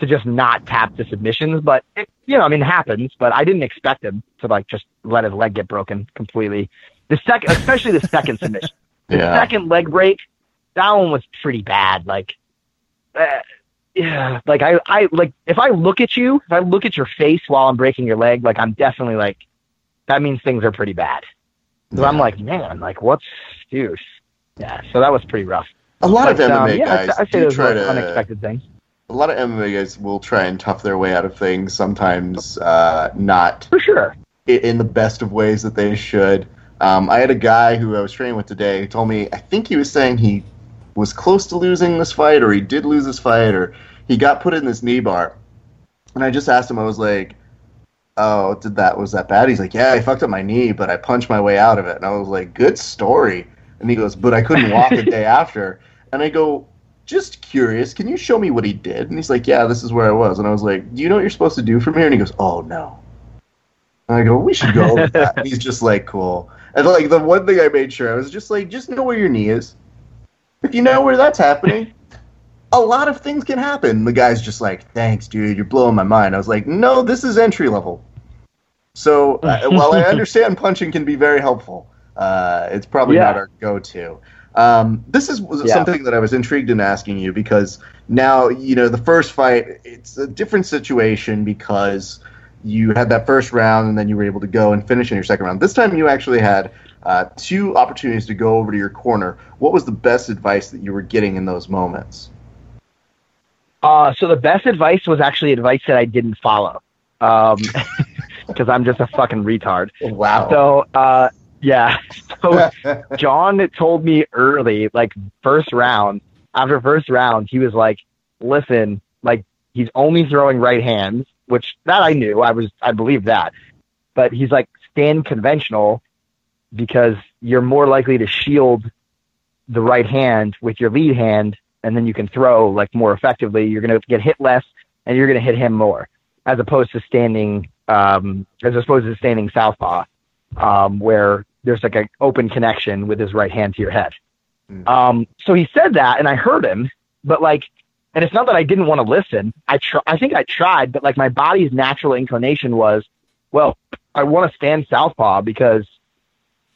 S3: to just not tap the submissions, but it, you know, I mean, it happens. But I didn't expect him to like just let his leg get broken completely. The second, especially the second submission, the
S2: Yeah.
S3: second leg break that one was pretty bad. Like, uh, yeah, like I, I like if I look at you, if I look at your face while I'm breaking your leg, like I'm definitely like, that means things are pretty bad. So I'm like, man, like what's, dude, yeah. So that was pretty rough.
S2: A lot
S3: But,
S2: of MMA
S3: um, yeah,
S2: guys
S3: I, I say
S2: do
S3: those
S2: try to.
S3: unexpected things.
S2: A lot of MMA guys will try and tough their way out of things. Sometimes uh, not
S3: For sure.
S2: in the best of ways that they should. Um, I had a guy who I was training with today who told me I think he was saying he was close to losing this fight, or he did lose this fight, or he got put in this knee bar. And I just asked him, I was like, "Oh, did that was that bad?" He's like, "Yeah, I fucked up my knee, but I punched my way out of it." And I was like, "Good story." And he goes, "But I couldn't walk the day after." And I go, "Just curious, can you show me what he did?" And he's like, "Yeah, this is where I was." And I was like, "Do you know what you're supposed to do from here?" And he goes, "Oh no." And I go, "We should go over that." And he's just like, "Cool." And like the one thing I made sure I was just like, just know where your knee is. If you know where that's happening, a lot of things can happen. The guy's just like, "Thanks, dude. You're blowing my mind." I was like, "No, this is entry level." So uh, while I understand punching can be very helpful, uh, it's probably
S3: Yeah.
S2: not our go-to. Um, this is
S3: Yeah.
S2: something that I was intrigued in asking you because now you know the first fight. It's a different situation because you had that first round and then you were able to go and finish in your second round. This time you actually had uh, two opportunities to go over to your corner. What was the best advice that you were getting in those moments?
S3: Uh, so the best advice was actually advice that I didn't follow, um, because I'm just a fucking retard.
S2: Wow.
S3: So, uh, yeah. So John told me early, like first round, after first round, he was like, listen, like he's only throwing right hands, which that I knew. I was, I believed that. But he's like, stand conventional because you're more likely to shield the right hand with your lead hand and then you can throw like more effectively. You're going to get hit less and you're going to hit him more as opposed to standing, um, as opposed to standing southpaw, um, where there's like an open connection with his right hand to your head.
S2: Mm.
S3: Um, so he said that and I heard him, but like, and it's not that I didn't want to listen. I tr- I think I tried, but like my body's natural inclination was, well, I want to stand southpaw because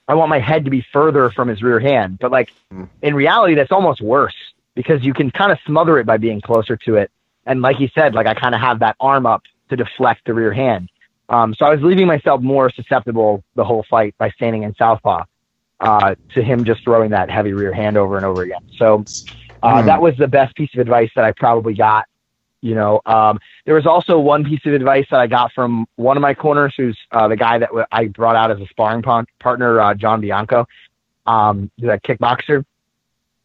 S3: I want my head to be further from his rear hand. But like
S2: Mm.
S3: in reality, that's almost worse because you can kind of smother it by being closer to it. And like he said, like I kind of have that arm up to deflect the rear hand. Um, so I was leaving myself more susceptible the whole fight by standing in southpaw uh, to him just throwing that heavy rear hand over and over again. So uh,
S2: Hmm.
S3: that was the best piece of advice that I probably got. You know, um, there was also one piece of advice that I got from one of my corners, who's uh, the guy that w- I brought out as a sparring pon- partner, uh, John Bianco, um, the kickboxer.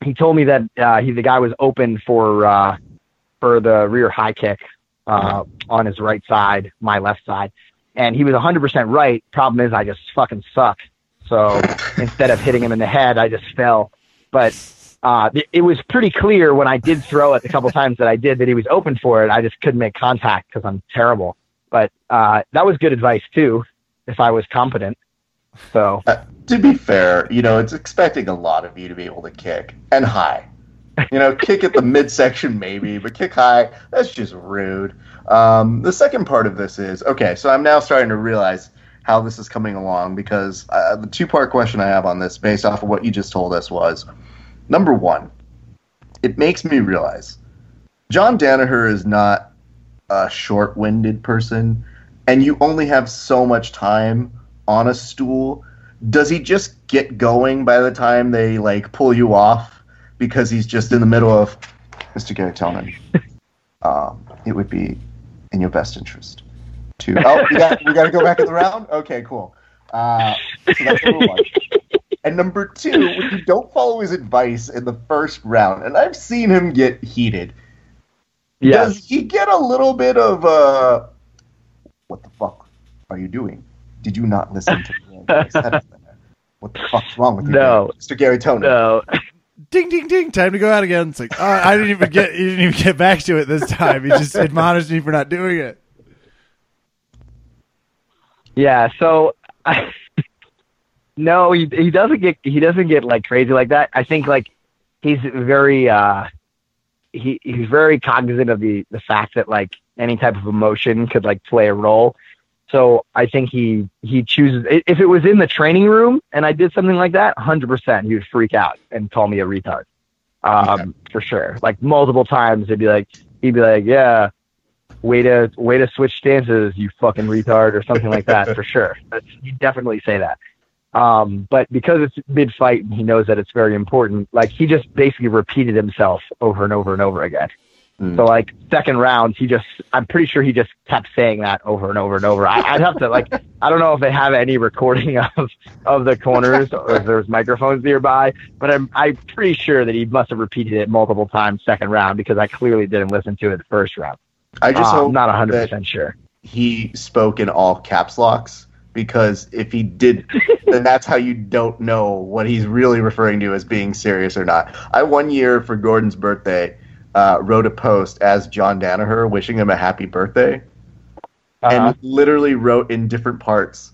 S3: He told me that uh, he the guy was open for uh, for the rear high kick uh, on his right side, my left side, and he was 100% right. Problem is, I just fucking suck. So instead of hitting him in the head, I just fell. But uh, it, was pretty clear when I did throw it a couple times that I did that he was open for it. I just couldn't make contact because I'm terrible. But uh, that was good advice too, if I was competent. So
S2: Uh, to be fair, you know, it's expecting a lot of you to be able to kick and high. You know, kick at the midsection maybe, but kick high, that's just rude. Um, the second part of this is okay, so I'm now starting to realize how this is coming along because uh, the two part question I have on this, based off of what you just told us, was number one, it makes me realize John Danaher is not a short winded person, and you only have so much time on a stool. Does he just get going by the time they like pull you off because he's just in the middle of mr gary tillman um, it would be in your best interest to oh we got, we got to go back in the round okay cool uh, so that's number one and number two when you don't follow his advice in the first round and i've seen him get heated
S3: yeah,
S2: does he get a little bit of uh, what the fuck are you doing? Did you not listen to me? what the fuck's wrong with you,
S3: No.
S2: Mr. Gary Tony?
S3: no,
S1: Ding ding ding! Time to go out again. It's like, oh, I didn't even get. You didn't even get back to it this time. He just admonished me for not doing it.
S3: yeah. So no, he he doesn't get he doesn't get like crazy like that. I think like he's very uh he he's very cognizant of the the fact that like any type of emotion could like play a role. So I think he he chooses if it was in the training room and I did something like that, hundred percent he would freak out and call me a retard. um, for sure. Like multiple times, he'd be like, he'd be like, "Yeah, way to way to switch stances, you fucking retard," or something like that. for sure, That's, he'd definitely say that. Um, but because it's mid fight and he knows that it's very important, like he just basically repeated himself over and over and over again.
S2: Mm.
S3: So like second round, he just I'm pretty sure he just kept saying that over and over and over. I, I'd have to like I don't know if they have any recording of of the corners or if there's microphones nearby, but I'm I'm pretty sure that he must have repeated it multiple times second round because I clearly didn't listen to it the first round.
S2: I just
S3: Uh,
S2: hope
S3: I'm not 100 percent sure.
S2: he spoke in all caps locks because if he did, then that's how you don't know what he's really referring to as being serious or not. I one year for Gordon's birthday uh, wrote a post as John Danaher wishing him a happy birthday,
S3: Uh-huh.
S2: and literally wrote in different parts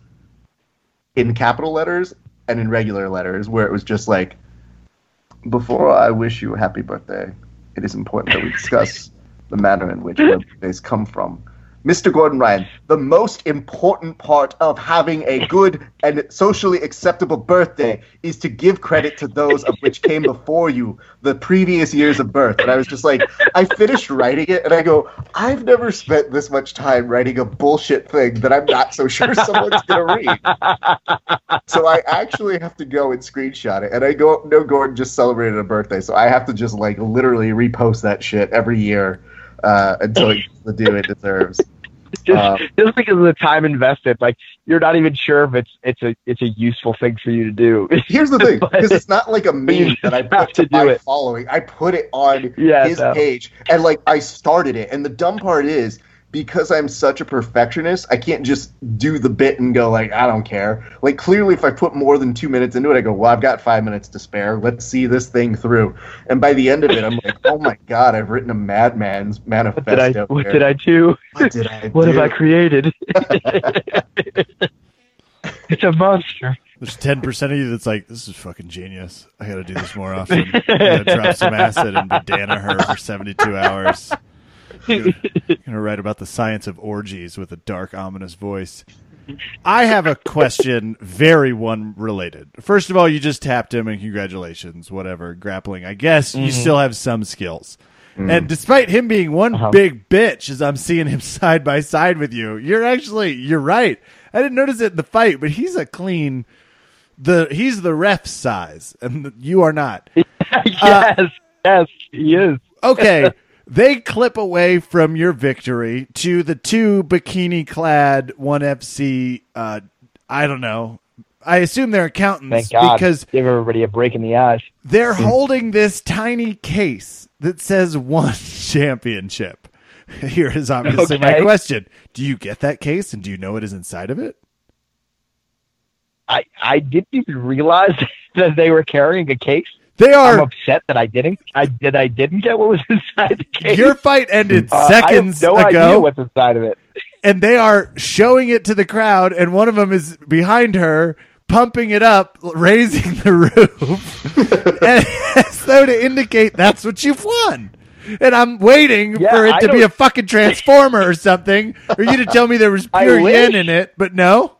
S2: in capital letters and in regular letters where it was just like, before I wish you a happy birthday, it is important that we discuss the manner in which birthdays come from. Mr. Gordon Ryan, the most important part of having a good and socially acceptable birthday is to give credit to those of which came before you, the previous years of birth. And I was just like, I finished writing it, and I go, I've never spent this much time writing a bullshit thing that I'm not so sure someone's gonna read. So I actually have to go and screenshot it, and I go, no, Gordon just celebrated a birthday, so I have to just like literally repost that shit every year uh, until it gets the due it deserves.
S3: Just
S2: Um,
S3: just because of the time invested, like you're not even sure if it's it's a it's a useful thing for you to do.
S2: Here's the thing, because it's not like a meme that I
S3: have
S2: put to,
S3: to do
S2: my
S3: it.
S2: following. I put it on
S3: Yeah,
S2: his
S3: no.
S2: page, and like I started it. And the dumb part is because I'm such a perfectionist, I can't just do the bit and go like I don't care. Like clearly, if I put more than two minutes into it, I go, well, I've got five minutes to spare. Let's see this thing through. And by the end of it, I'm like, oh my god, I've written a madman's
S3: What did I
S2: manifesto.
S3: what
S2: here.
S3: did I do?
S2: What did I
S3: What have? I created? it's a monster.
S1: There's ten percent of you that's like, this is fucking genius. I got to do this more often. I got to drop some acid and be Danaher for seventy-two hours. I'm gonna write about the science of orgies with a dark, ominous voice. I have a question, very one related. First of all, you just tapped him, and congratulations. Whatever grappling, I guess you mm-hmm. still have some skills. Mm. And despite him being one
S3: Uh-huh.
S1: big bitch, as I'm seeing him side by side with you, you're actually you're right. I didn't notice it in the fight, but he's a clean. The he's the ref size, and you are not.
S3: yes, uh, yes, he is.
S1: Okay, they clip away from your victory to the two bikini clad one FC. Uh, I don't know. I assume they're accountants
S3: Thank God.
S1: because
S3: Give everybody a break in the eyes.
S1: they're holding this tiny case that says one championship. Here is obviously my question: Do you get that case, and do you know what is inside of it?
S3: I I didn't even realize that they were carrying a case.
S1: They are I'm
S3: upset that I didn't. I did. I didn't get what was inside the case.
S1: Your fight ended
S3: Uh,
S1: seconds
S3: I have no
S1: ago.
S3: idea what's inside of it.
S1: and they are showing it to the crowd, and one of them is behind her, pumping it up, raising the roof, and as though to indicate that's what you've won. And I'm waiting
S3: Yeah,
S1: for it
S3: I
S1: to be
S3: don't-
S1: a fucking transformer or something, or you to tell me there was pure yen in it, but no.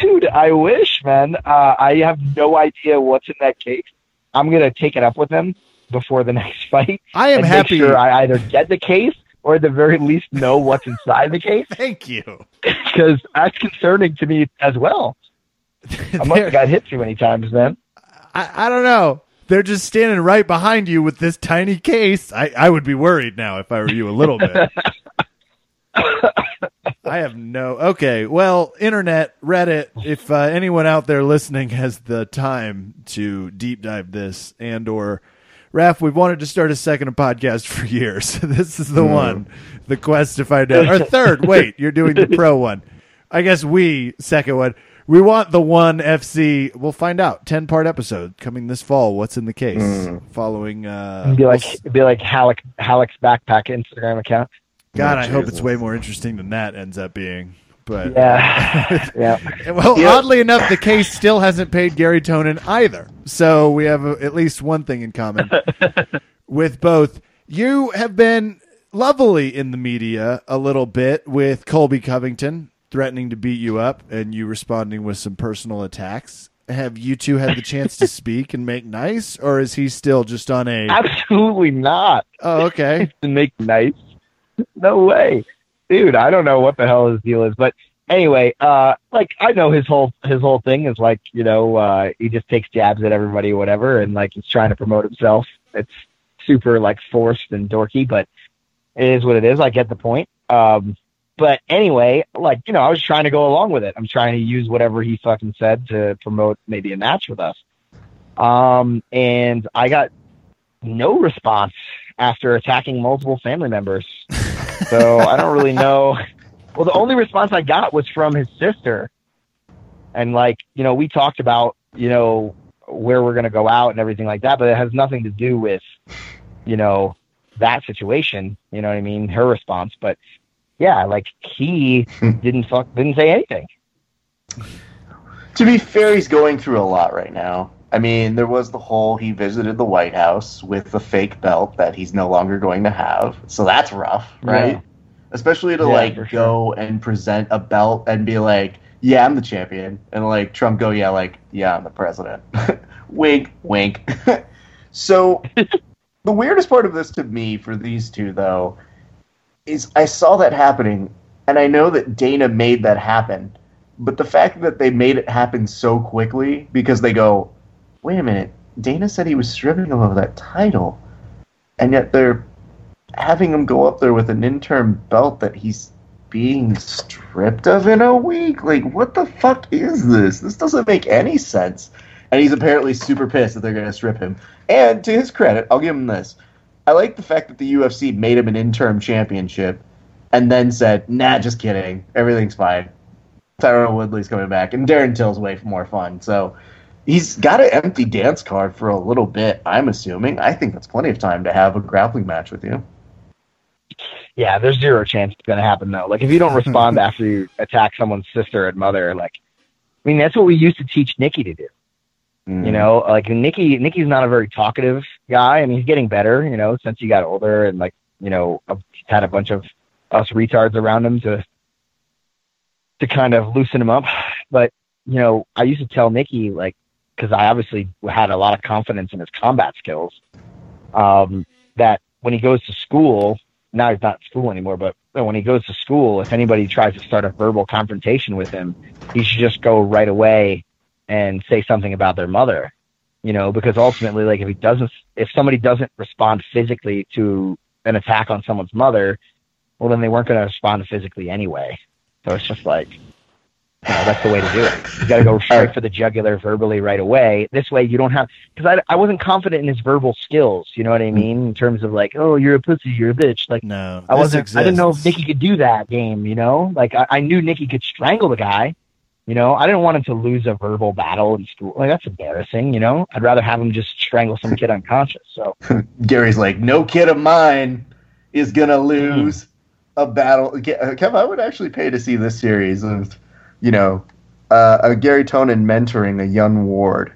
S3: Dude, I wish, man. Uh, I have no idea what's in that case. I'm gonna take it up with them before the next fight.
S1: I am happy.
S3: Make sure I either get the case or at the very least know what's inside the case
S1: Thank you.
S3: because that's concerning to me as well. I must have got hit too many times then.
S1: I, I don't know. They're just standing right behind you with this tiny case. I, I would be worried now if I were you a little bit. I have no. Okay, well, internet, Reddit. If uh, anyone out there listening has the time to deep dive this, and or Raph, we've wanted to start a second podcast for years. this is the one, the quest to find out. Or third, wait, you're doing the pro one. I guess we second one. We want the one FC. We'll find out. Ten part episode coming this fall. What's in the case? Following. Uh,
S3: It'd be like it'd be like Halleck Halleck's backpack Instagram account.
S1: God, I hope it's way more interesting than that ends up being. But
S3: Yeah, yeah.
S1: Well,
S2: Yeah.
S1: oddly enough, the case still hasn't paid Gary Tonon either. So we have uh at least one thing in common with both. You have been lovely in the media a little bit with Colby Covington threatening to beat you up and you responding with some personal attacks. have you two had the chance to speak and make nice, or is he still just on a?
S3: Absolutely not.
S1: Oh, okay.
S3: to make nice. No way, dude. I don't know what the hell his deal is, but anyway, uh, like I know his whole his whole thing is like you know uh, he just takes jabs at everybody or whatever, and like he's trying to promote himself. It's super like forced and dorky, but it is what it is. I get the point. Um, but anyway, like you know, I was trying to go along with it. I'm trying to use whatever he fucking said to promote maybe a match with us. Um, and I got no response after attacking multiple family members. So I don't really know. Well, the only response I got was from his sister, and like you know, we talked about you know where we're gonna go out and everything like that, but it has nothing to do with you know that situation. You know what I mean? Her response, but yeah, like he hmm. didn't fuck, didn't say anything.
S2: To be fair, he's going through a lot right now. I mean, there was the whole he visited the White House with the fake belt that he's no longer going to have. So that's rough, right?
S3: Yeah.
S2: Especially to
S3: Yeah,
S2: like go and present a belt and be like, "Yeah, I'm the champion," and like Trump go, "Yeah, like yeah, I'm the president." wink, wink. so the weirdest part of this to me for these two though is I saw that happening and I know that Dana made that happen. But the fact that they made it happen so quickly because they go, wait a minute, Dana said he was stripping him of that title. And yet they're having him go up there with an interim belt that he's being stripped of in a week. Like, what the fuck is this? This doesn't make any sense. And he's apparently super pissed that they're going to strip him. And to his credit, I'll give him this. I like the fact that the UFC made him an interim championship and then said, nah, just kidding. Everything's fine. Tyrone Woodley's coming back. And Darren Till's way for more fun. So he's got an empty dance card for a little bit, I'm assuming. I think that's plenty of time to have a grappling match with you.
S3: Yeah, there's zero chance it's gonna happen though. Like if you don't respond after you attack someone's sister and mother, like I mean that's what we used to teach Nikki to do.
S2: Mm.
S3: You know, like Nikki Nikki's not a very talkative guy. I mean he's getting better, you know, since he got older and like, you know, had a bunch of us retards around him to to kind of loosen him up. But, you know, I used to tell Nikki like because I obviously had a lot of confidence in his combat skills. Um, that when he goes to school, now he's not in school anymore, but when he goes to school, if anybody tries to start a verbal confrontation with him, he should just go right away and say something about their mother. You know, because ultimately, like if he doesn't, if somebody doesn't respond physically to an attack on someone's mother, well, then they weren't going to respond physically anyway. So it's just like, you know, that's the way to do it. You got to go straight for the jugular verbally right away. This way, you don't have because I, I wasn't confident in his verbal skills. You know what I mean? In terms of like, oh, you're a pussy, you're a bitch. Like,
S1: No,
S3: I wasn't. I didn't know if
S1: exists.
S3: Nikki could do that game. You know, like I, I knew Nikki could strangle the guy. You know, I didn't want him to lose a verbal battle in school. Like that's embarrassing. You know, I'd rather have him just strangle some kid unconscious. So
S2: Gary's like, no kid of mine is gonna lose a battle. Uh, Kev, I would actually pay to see this series of, you know, uh, a Gary Tonon mentoring a young Ward.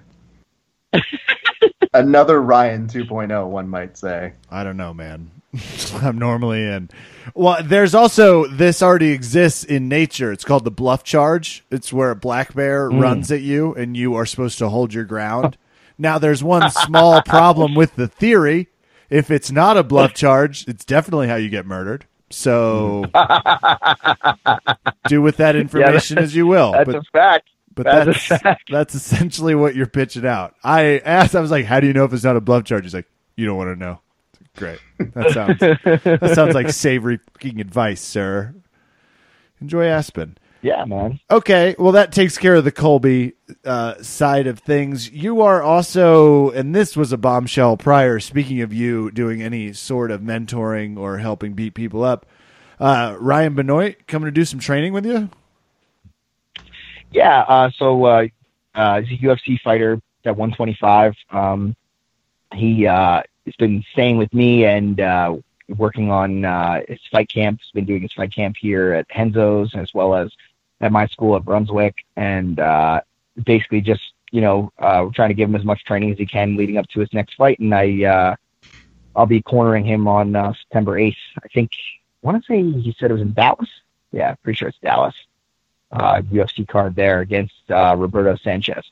S2: Another Ryan 2.0, one might say.
S1: I don't know, man. I'm normally in. Well, there's also this already exists in nature. It's called the bluff charge. It's where a black bear runs at you and you are supposed to hold your ground. now, there's one small problem with the theory. If it's not a bluff charge, it's definitely how you get murdered. So do with that information as you will.
S3: that's
S1: But
S3: a fact.
S1: but
S3: That's
S1: that's that's essentially what you're pitching out. I asked, I was like, "How do you know if it's not a bluff charge?" He's like, "You don't want to know." Great. That sounds that sounds like savory fucking advice, sir. Enjoy Aspen.
S3: Yeah, man.
S1: Okay, well that takes care of the Colby uh, side of things. You are also, and this was a bombshell prior. Speaking of you doing any sort of mentoring or helping beat people up, uh, Ryan Benoit coming to do some training with you.
S3: Yeah. Uh, so uh, uh, he's a UFC fighter at 125. Um, he uh, has been staying with me and uh, working on uh, his fight camp. He's been doing his fight camp here at Renzo's as well as at my school at Brunswick, and uh, basically just you know uh, trying to give him as much training as he can leading up to his next fight. And I uh, I'll be cornering him on uh, September 8th. I think I want to say he said it was in Dallas. Yeah, pretty sure it's Dallas uh, UFC card there against uh, Roberto Sanchez.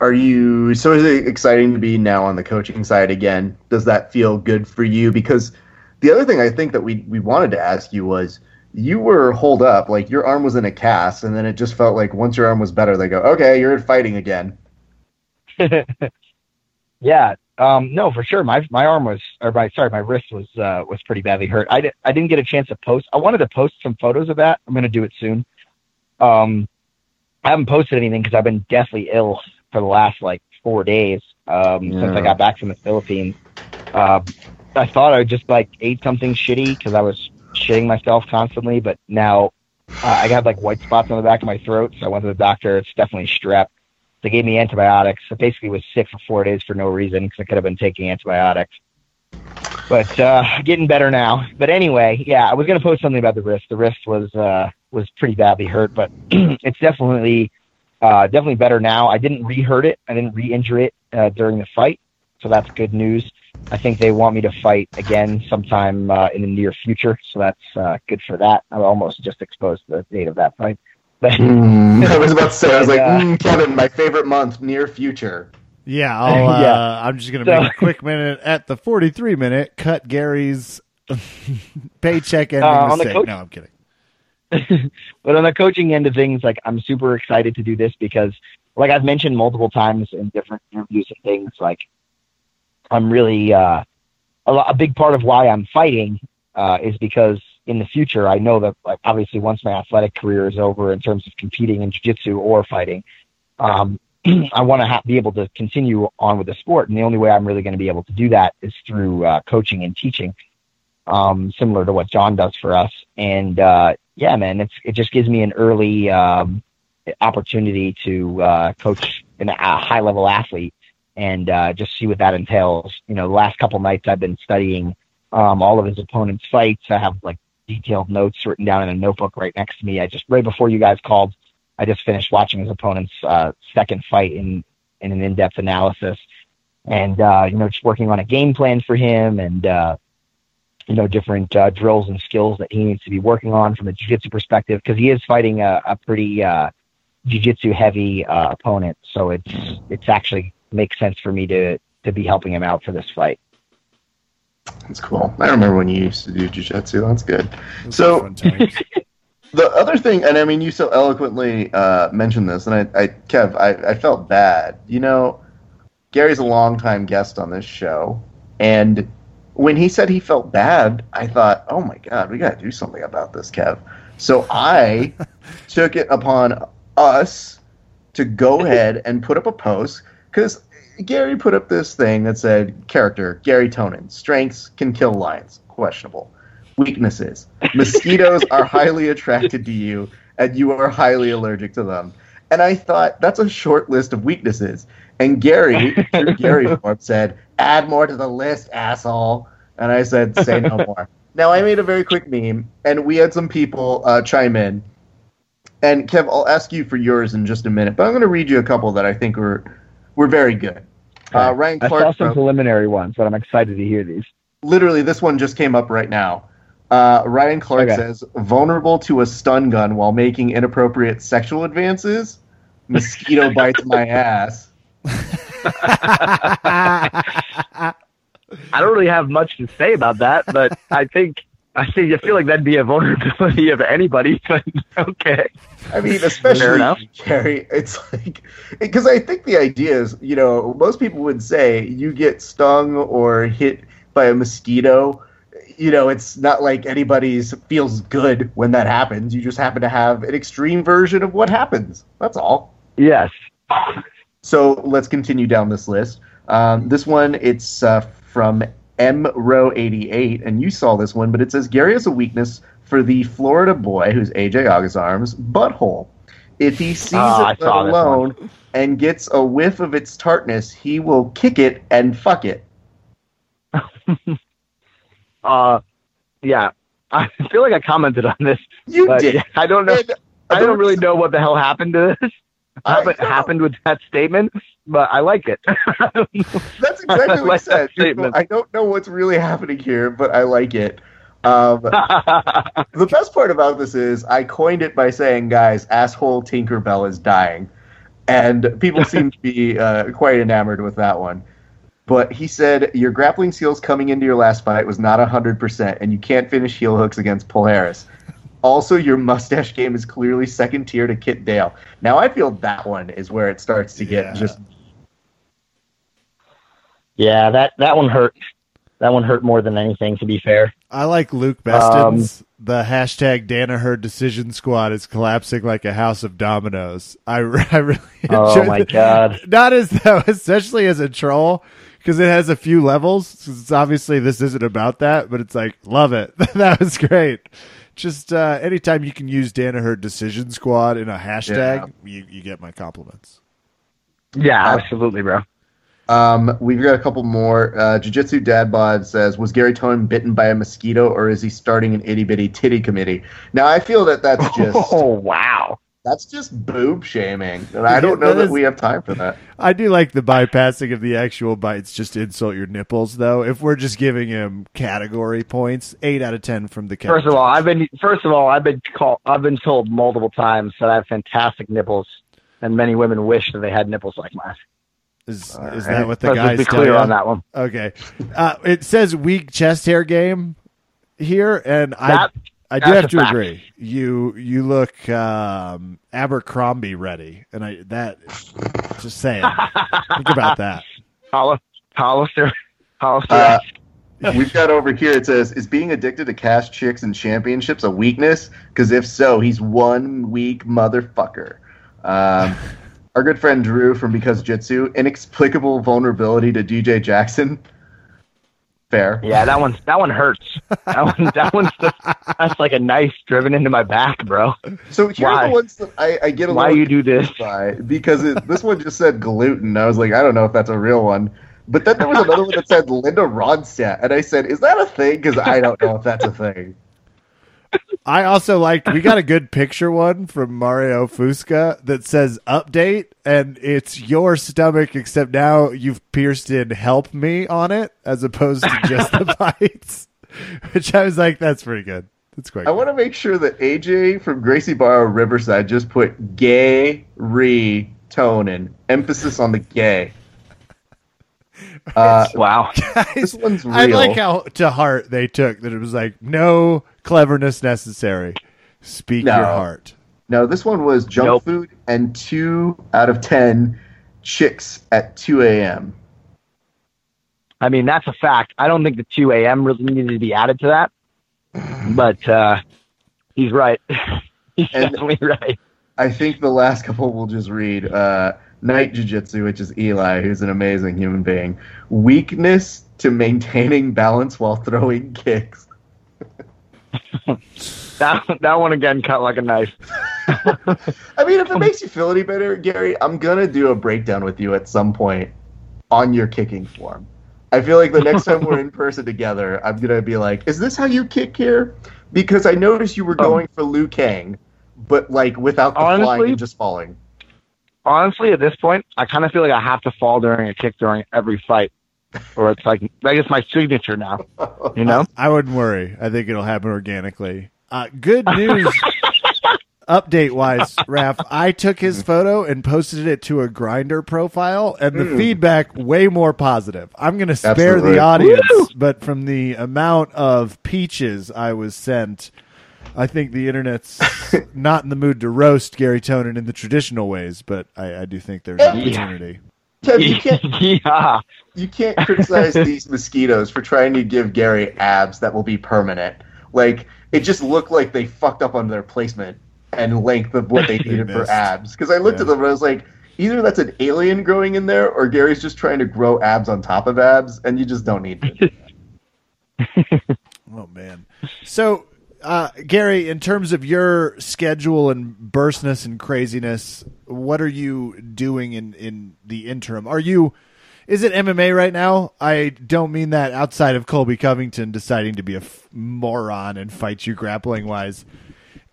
S2: Are you so? Is it exciting to be now on the coaching side again? Does that feel good for you? Because the other thing I think that we we wanted to ask you was you were holed up, like your arm was in a cast, and then it just felt like once your arm was better, they go, okay, you're fighting again.
S3: yeah, um, no, for sure. My my arm was, or my sorry, my wrist was uh, was pretty badly hurt. I, di- I didn't get a chance to post. I wanted to post some photos of that. I'm gonna do it soon. Um, I haven't posted anything because I've been deathly ill for the last like four days um, yeah. since I got back from the Philippines. Uh, I thought I just like ate something shitty because I was shitting myself constantly, but now uh, I got like white spots on the back of my throat. So I went to the doctor. It's definitely strep. They gave me antibiotics. I basically was sick for four days for no reason because I could have been taking antibiotics. But uh, getting better now. But anyway, yeah, I was gonna post something about the wrist. The wrist was uh, was pretty badly hurt, but it's definitely uh, definitely better now. I didn't re-hurt it. I didn't re-injure it uh, during the fight, so that's good news. I think they want me to fight again sometime uh, in the near future, so that's uh, good for that. I almost just exposed the date of that fight.
S2: But mm, I was about to say, I was like, uh, mm, Kevin, my favorite month, near future.
S1: Yeah, I'll, uh, yeah. I'm just gonna so, make a quick minute at the 43 minute. Cut Gary's paycheck ending uh, mistake. Coach- no, I'm kidding.
S3: but on the coaching end of things, like I'm super excited to do this because, like I've mentioned multiple times in different interviews and things, like I'm really uh, a, a big part of why I'm fighting uh, is because in the future I know that like obviously once my athletic career is over in terms of competing in jiu-jitsu or fighting, um, I want to ha- be able to continue on with the sport, and the only way I'm really going to be able to do that is through uh, coaching and teaching, um, similar to what John does for us. And uh, yeah, man, it's it just gives me an early um, opportunity to uh, coach an, a high level athlete and uh, just see what that entails. You know, the last couple nights I've been studying um, all of his opponent's fights. I have like detailed notes written down in a notebook right next to me. I just right before you guys called, I just finished watching his opponent's uh, second fight in in an in depth analysis, and uh, you know, just working on a game plan for him and. Uh, you know, different uh, drills and skills that he needs to be working on from a jiu-jitsu perspective because he is fighting a, a pretty uh, jiu-jitsu heavy uh, opponent. So it's it's actually makes sense for me to to be helping him out for this fight.
S2: That's cool. I remember when you used to do jiu-jitsu. That's good. That's so the other thing, and I mean, you so eloquently uh, mentioned this, and I, I Kev, I, I felt bad. You know, Gary's a longtime guest on this show, and when he said he felt bad, I thought, oh my god, we got to do something about this, Kev. So I took it upon us to go ahead and put up a post because Gary put up this thing that said, character Gary Tonon, strengths can kill lions, questionable. Weaknesses: mosquitoes are highly attracted to you, and you are highly allergic to them. And I thought that's a short list of weaknesses. And Gary, through Gary form, said, "Add more to the list, asshole." And I said, "Say no more." now I made a very quick meme, and we had some people uh, chime in. And Kev, I'll ask you for yours in just a minute, but I'm going to read you a couple that I think were were very good.
S3: Uh, Ryan Clark. I saw some wrote, preliminary ones, but I'm excited to hear these.
S2: Literally, this one just came up right now. Uh, Ryan Clark okay. says, vulnerable to a stun gun while making inappropriate sexual advances. Mosquito bites my ass.
S3: I don't really have much to say about that, but I think I see. I feel like that'd be a vulnerability of anybody, but okay.
S2: I mean, especially Gary. It's like because I think the idea is, you know, most people would say you get stung or hit by a mosquito. You know, it's not like anybody's feels good when that happens. You just happen to have an extreme version of what happens. That's all.
S3: Yes.
S2: So let's continue down this list. Um, this one, it's uh, from M Row 88, and you saw this one, but it says Gary has a weakness for the Florida boy who's AJ Agazarm's butthole. If he sees oh, it alone and gets a whiff of its tartness, he will kick it and fuck it.
S3: uh, yeah, I feel like I commented on this.
S2: You did.
S3: I don't know. I don't really know what the hell happened to this. What happened with that statement, but I like it.
S2: That's exactly what I said. I don't know what's really happening here, but I like it. Um, the best part about this is I coined it by saying, guys, asshole Tinkerbell is dying. and people seem to be uh, quite enamored with that one. But he said your grappling skills coming into your last fight was not hundred percent, and you can't finish heel hooks against Polaris. Also, your mustache game is clearly second tier to Kit Dale. Now, I feel that one is where it starts to get
S1: Yeah.
S2: just
S3: Yeah, that that one hurt. That one hurt more than anything. To be fair,
S1: I like Luke Beston's. Um, the hashtag Danaher Decision Squad is collapsing like a house of dominoes. I, I really
S3: Oh
S1: enjoy
S3: my
S1: the-
S3: God.
S1: Not as though, especially as a troll, because it has a few levels. It's obviously this isn't about that, but it's like love it. that was great. Just uh, anytime you can use Danaher Decision Squad in a hashtag, you, you get my compliments.
S3: yeah,
S2: Uh,
S3: absolutely, bro.
S2: Um, we've got a couple more. Uh, Jiu Jitsu Dad Bod says, "Was Gary Tonon bitten by a mosquito, or is he starting an itty bitty titty committee?" Now, I feel that that's just
S3: Oh wow.
S2: That's just boob shaming, and I don't know
S1: That
S2: that
S1: is-
S2: we have time for that.
S1: I do like the bypassing of the actual bites just to insult your nipples, though. If we're just giving him category points, eight out of ten from the
S3: First of all, I've been first of all I've been called I've been told multiple times that I have fantastic nipples, and many women wish that they had nipples like mine.
S1: is, is
S2: All
S1: that what the
S3: Let's just
S1: guys
S3: be clear
S1: you?
S3: on that one.
S1: Okay, uh, it says weak chest hair game here, and
S3: That-
S1: I I do
S3: that's
S1: have to
S3: fact.
S1: agree. You you look um, Abercrombie ready, and I that just saying. think about that.
S3: Hollis, Hollister, Hollister.
S2: Uh, We've got over here. It says, "Is being addicted to cash chicks and championships a weakness? Because if so, he's one weak motherfucker." Um, our good friend Drew from Because Jitsu, inexplicable vulnerability to DJ Jackson. Fair.
S3: yeah, that one that one hurts. That one that one's just, that's like a knife driven into my back, bro.
S2: So here are the ones that I, I get a
S3: Why
S2: little
S3: you do this?
S2: confused by because it, this one just said gluten. I was like, I don't know if that's a real one. But then there was another one that said Linda Ronstadt, and I said, "Is that a thing?" Because I don't know if that's a thing.
S1: I also liked we got a good picture one from Mario Fusca that says update and it's your stomach except now you've pierced in help me on it as opposed to just the bites. Which I was like, that's pretty good. That's quite
S2: I
S1: good.
S2: want to make sure that AJ from Gracie Barra Riverside just put gay re tonin emphasis on the gay. Uh,
S3: Wow.
S2: this one's real.
S1: I like how to heart they took that it was like no cleverness necessary. Speak
S2: No.
S1: your heart.
S2: no, this one was junk
S3: Nope.
S2: food and two out of ten chicks at two a.m.
S3: I mean, that's a fact. I don't think the 2 a.m. really needed to be added to that, but uh, he's right. he's
S2: And-
S3: definitely right.
S2: I think the last couple we'll just read. Uh, Knight Jiu-Jitsu, which is Eli, who's an amazing human being. Weakness to maintaining balance while throwing kicks.
S3: That that one again cut like a knife.
S2: I mean, if it makes you feel any better, Gary, I'm gonna do a breakdown with you at some point on your kicking form. I feel like the next time we're in person together, I'm gonna be like, "Is this how you kick here?" Because I noticed you were
S3: Um,
S2: going for Liu Kang, but like without the flying
S3: Honestly-
S2: and just falling.
S3: Honestly, at this point, I kind of feel like I have to fall during a kick during every fight, or it's like like it's my signature now. You know?
S1: I wouldn't worry. I think it'll happen organically. Uh, good news. Update wise, Raph, I took his photo and posted it to a Grindr profile, and the
S2: Mm.
S1: feedback way more positive. I'm going to spare
S2: Absolutely.
S1: the audience, but from the amount of peaches I was sent, I think the internet's not in the mood to roast Gary Tonon in the traditional ways, but I, I do think there's opportunity.
S2: Ted, you can't
S3: yeah.
S2: you can't criticize these mosquitoes for trying to give Gary abs that will be permanent. Like it just looked like they fucked up on their placement and length of what they needed for abs. Because I looked
S1: Yeah.
S2: at them and I was like, either that's an alien growing in there, or Gary's just trying to grow abs on top of abs, and you just don't need to.
S1: Oh man. So, uh, Gary, in terms of your schedule and burstness and craziness, what are you doing in in the interim? Are you? Is it MMA right now? I don't mean that outside of Colby Covington deciding to be a f- moron and fight you grappling wise.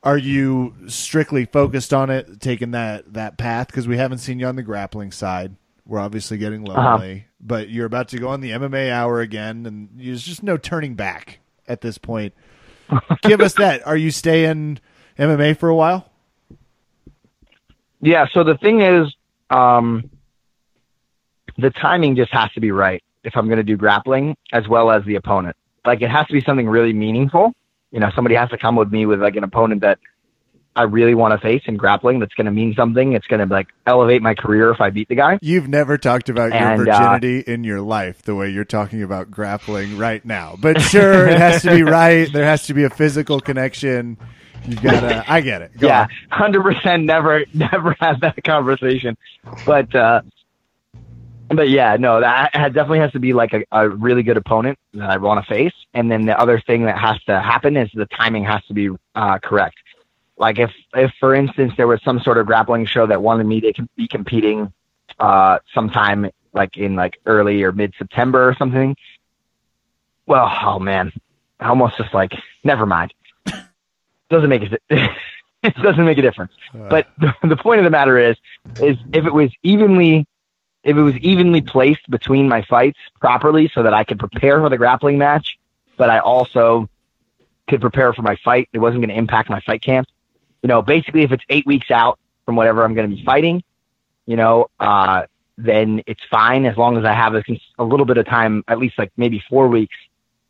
S1: Are you strictly focused on it, taking that that path? Because we haven't seen you on the grappling side. We're obviously getting lonely, but you're about to go on the MMA hour again, and there's just no turning back at this point. Give us that. Are you staying MMA for a while?
S3: Yeah. So the thing is, um, the timing just has to be right if I'm going to do grappling as well as the opponent. Like it has to be something really meaningful. You know, somebody has to come with me with like an opponent that I really want to face in grappling that's going to mean something. It's going to like elevate my career if I beat the guy.
S1: You've never talked about
S3: And,
S1: your
S3: uh,
S1: virginity in your life the way you're talking about grappling right now. But sure, it has to be right. There has to be a physical connection. You gotta. I get it. Go
S3: yeah, hundred percent. Never, never had that conversation. But, uh, but yeah, no, that definitely has to be like a, a really good opponent that I want to face. And then the other thing that has to happen is the timing has to be uh, correct. Like if, if for instance there was some sort of grappling show that wanted me to be competing uh, sometime like in like early or mid September or something. Well, oh man, I almost just like never mind. Doesn't make it. it doesn't make a difference.
S1: Uh,
S3: But the, the point of the matter is, is if it was evenly, if it was evenly placed between my fights properly, so that I could prepare for the grappling match, but I also could prepare for my fight. It wasn't going to impact my fight camp. You know, basically, if it's eight weeks out from whatever I'm going to be fighting, you know, uh, then it's fine as long as I have a, a little bit of time, at least like maybe four weeks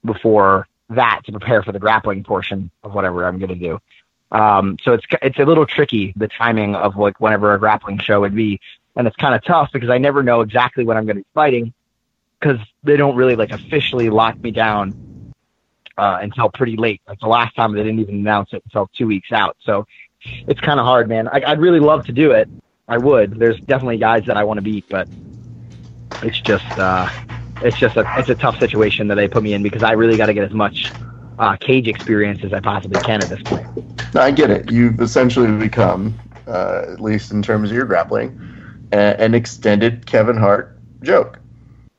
S3: before that to prepare for the grappling portion of whatever I'm going to do. Um, so it's it's a little tricky the timing of like whenever a grappling show would be, and it's kind of tough because I never know exactly when I'm going to be fighting because they don't really like officially lock me down uh, until pretty late. Like the last time they didn't even announce it until two weeks out. So it's kind of hard, man. I, I'd really love to do it. I would. There's definitely guys that I want to beat, but it's just uh, it's just a it's a tough situation that they put me in because I really got to get as much uh, cage experience as I possibly can at this point.
S2: No, I get it. You've essentially become, uh, at least in terms of your grappling, a- an extended Kevin Hart joke.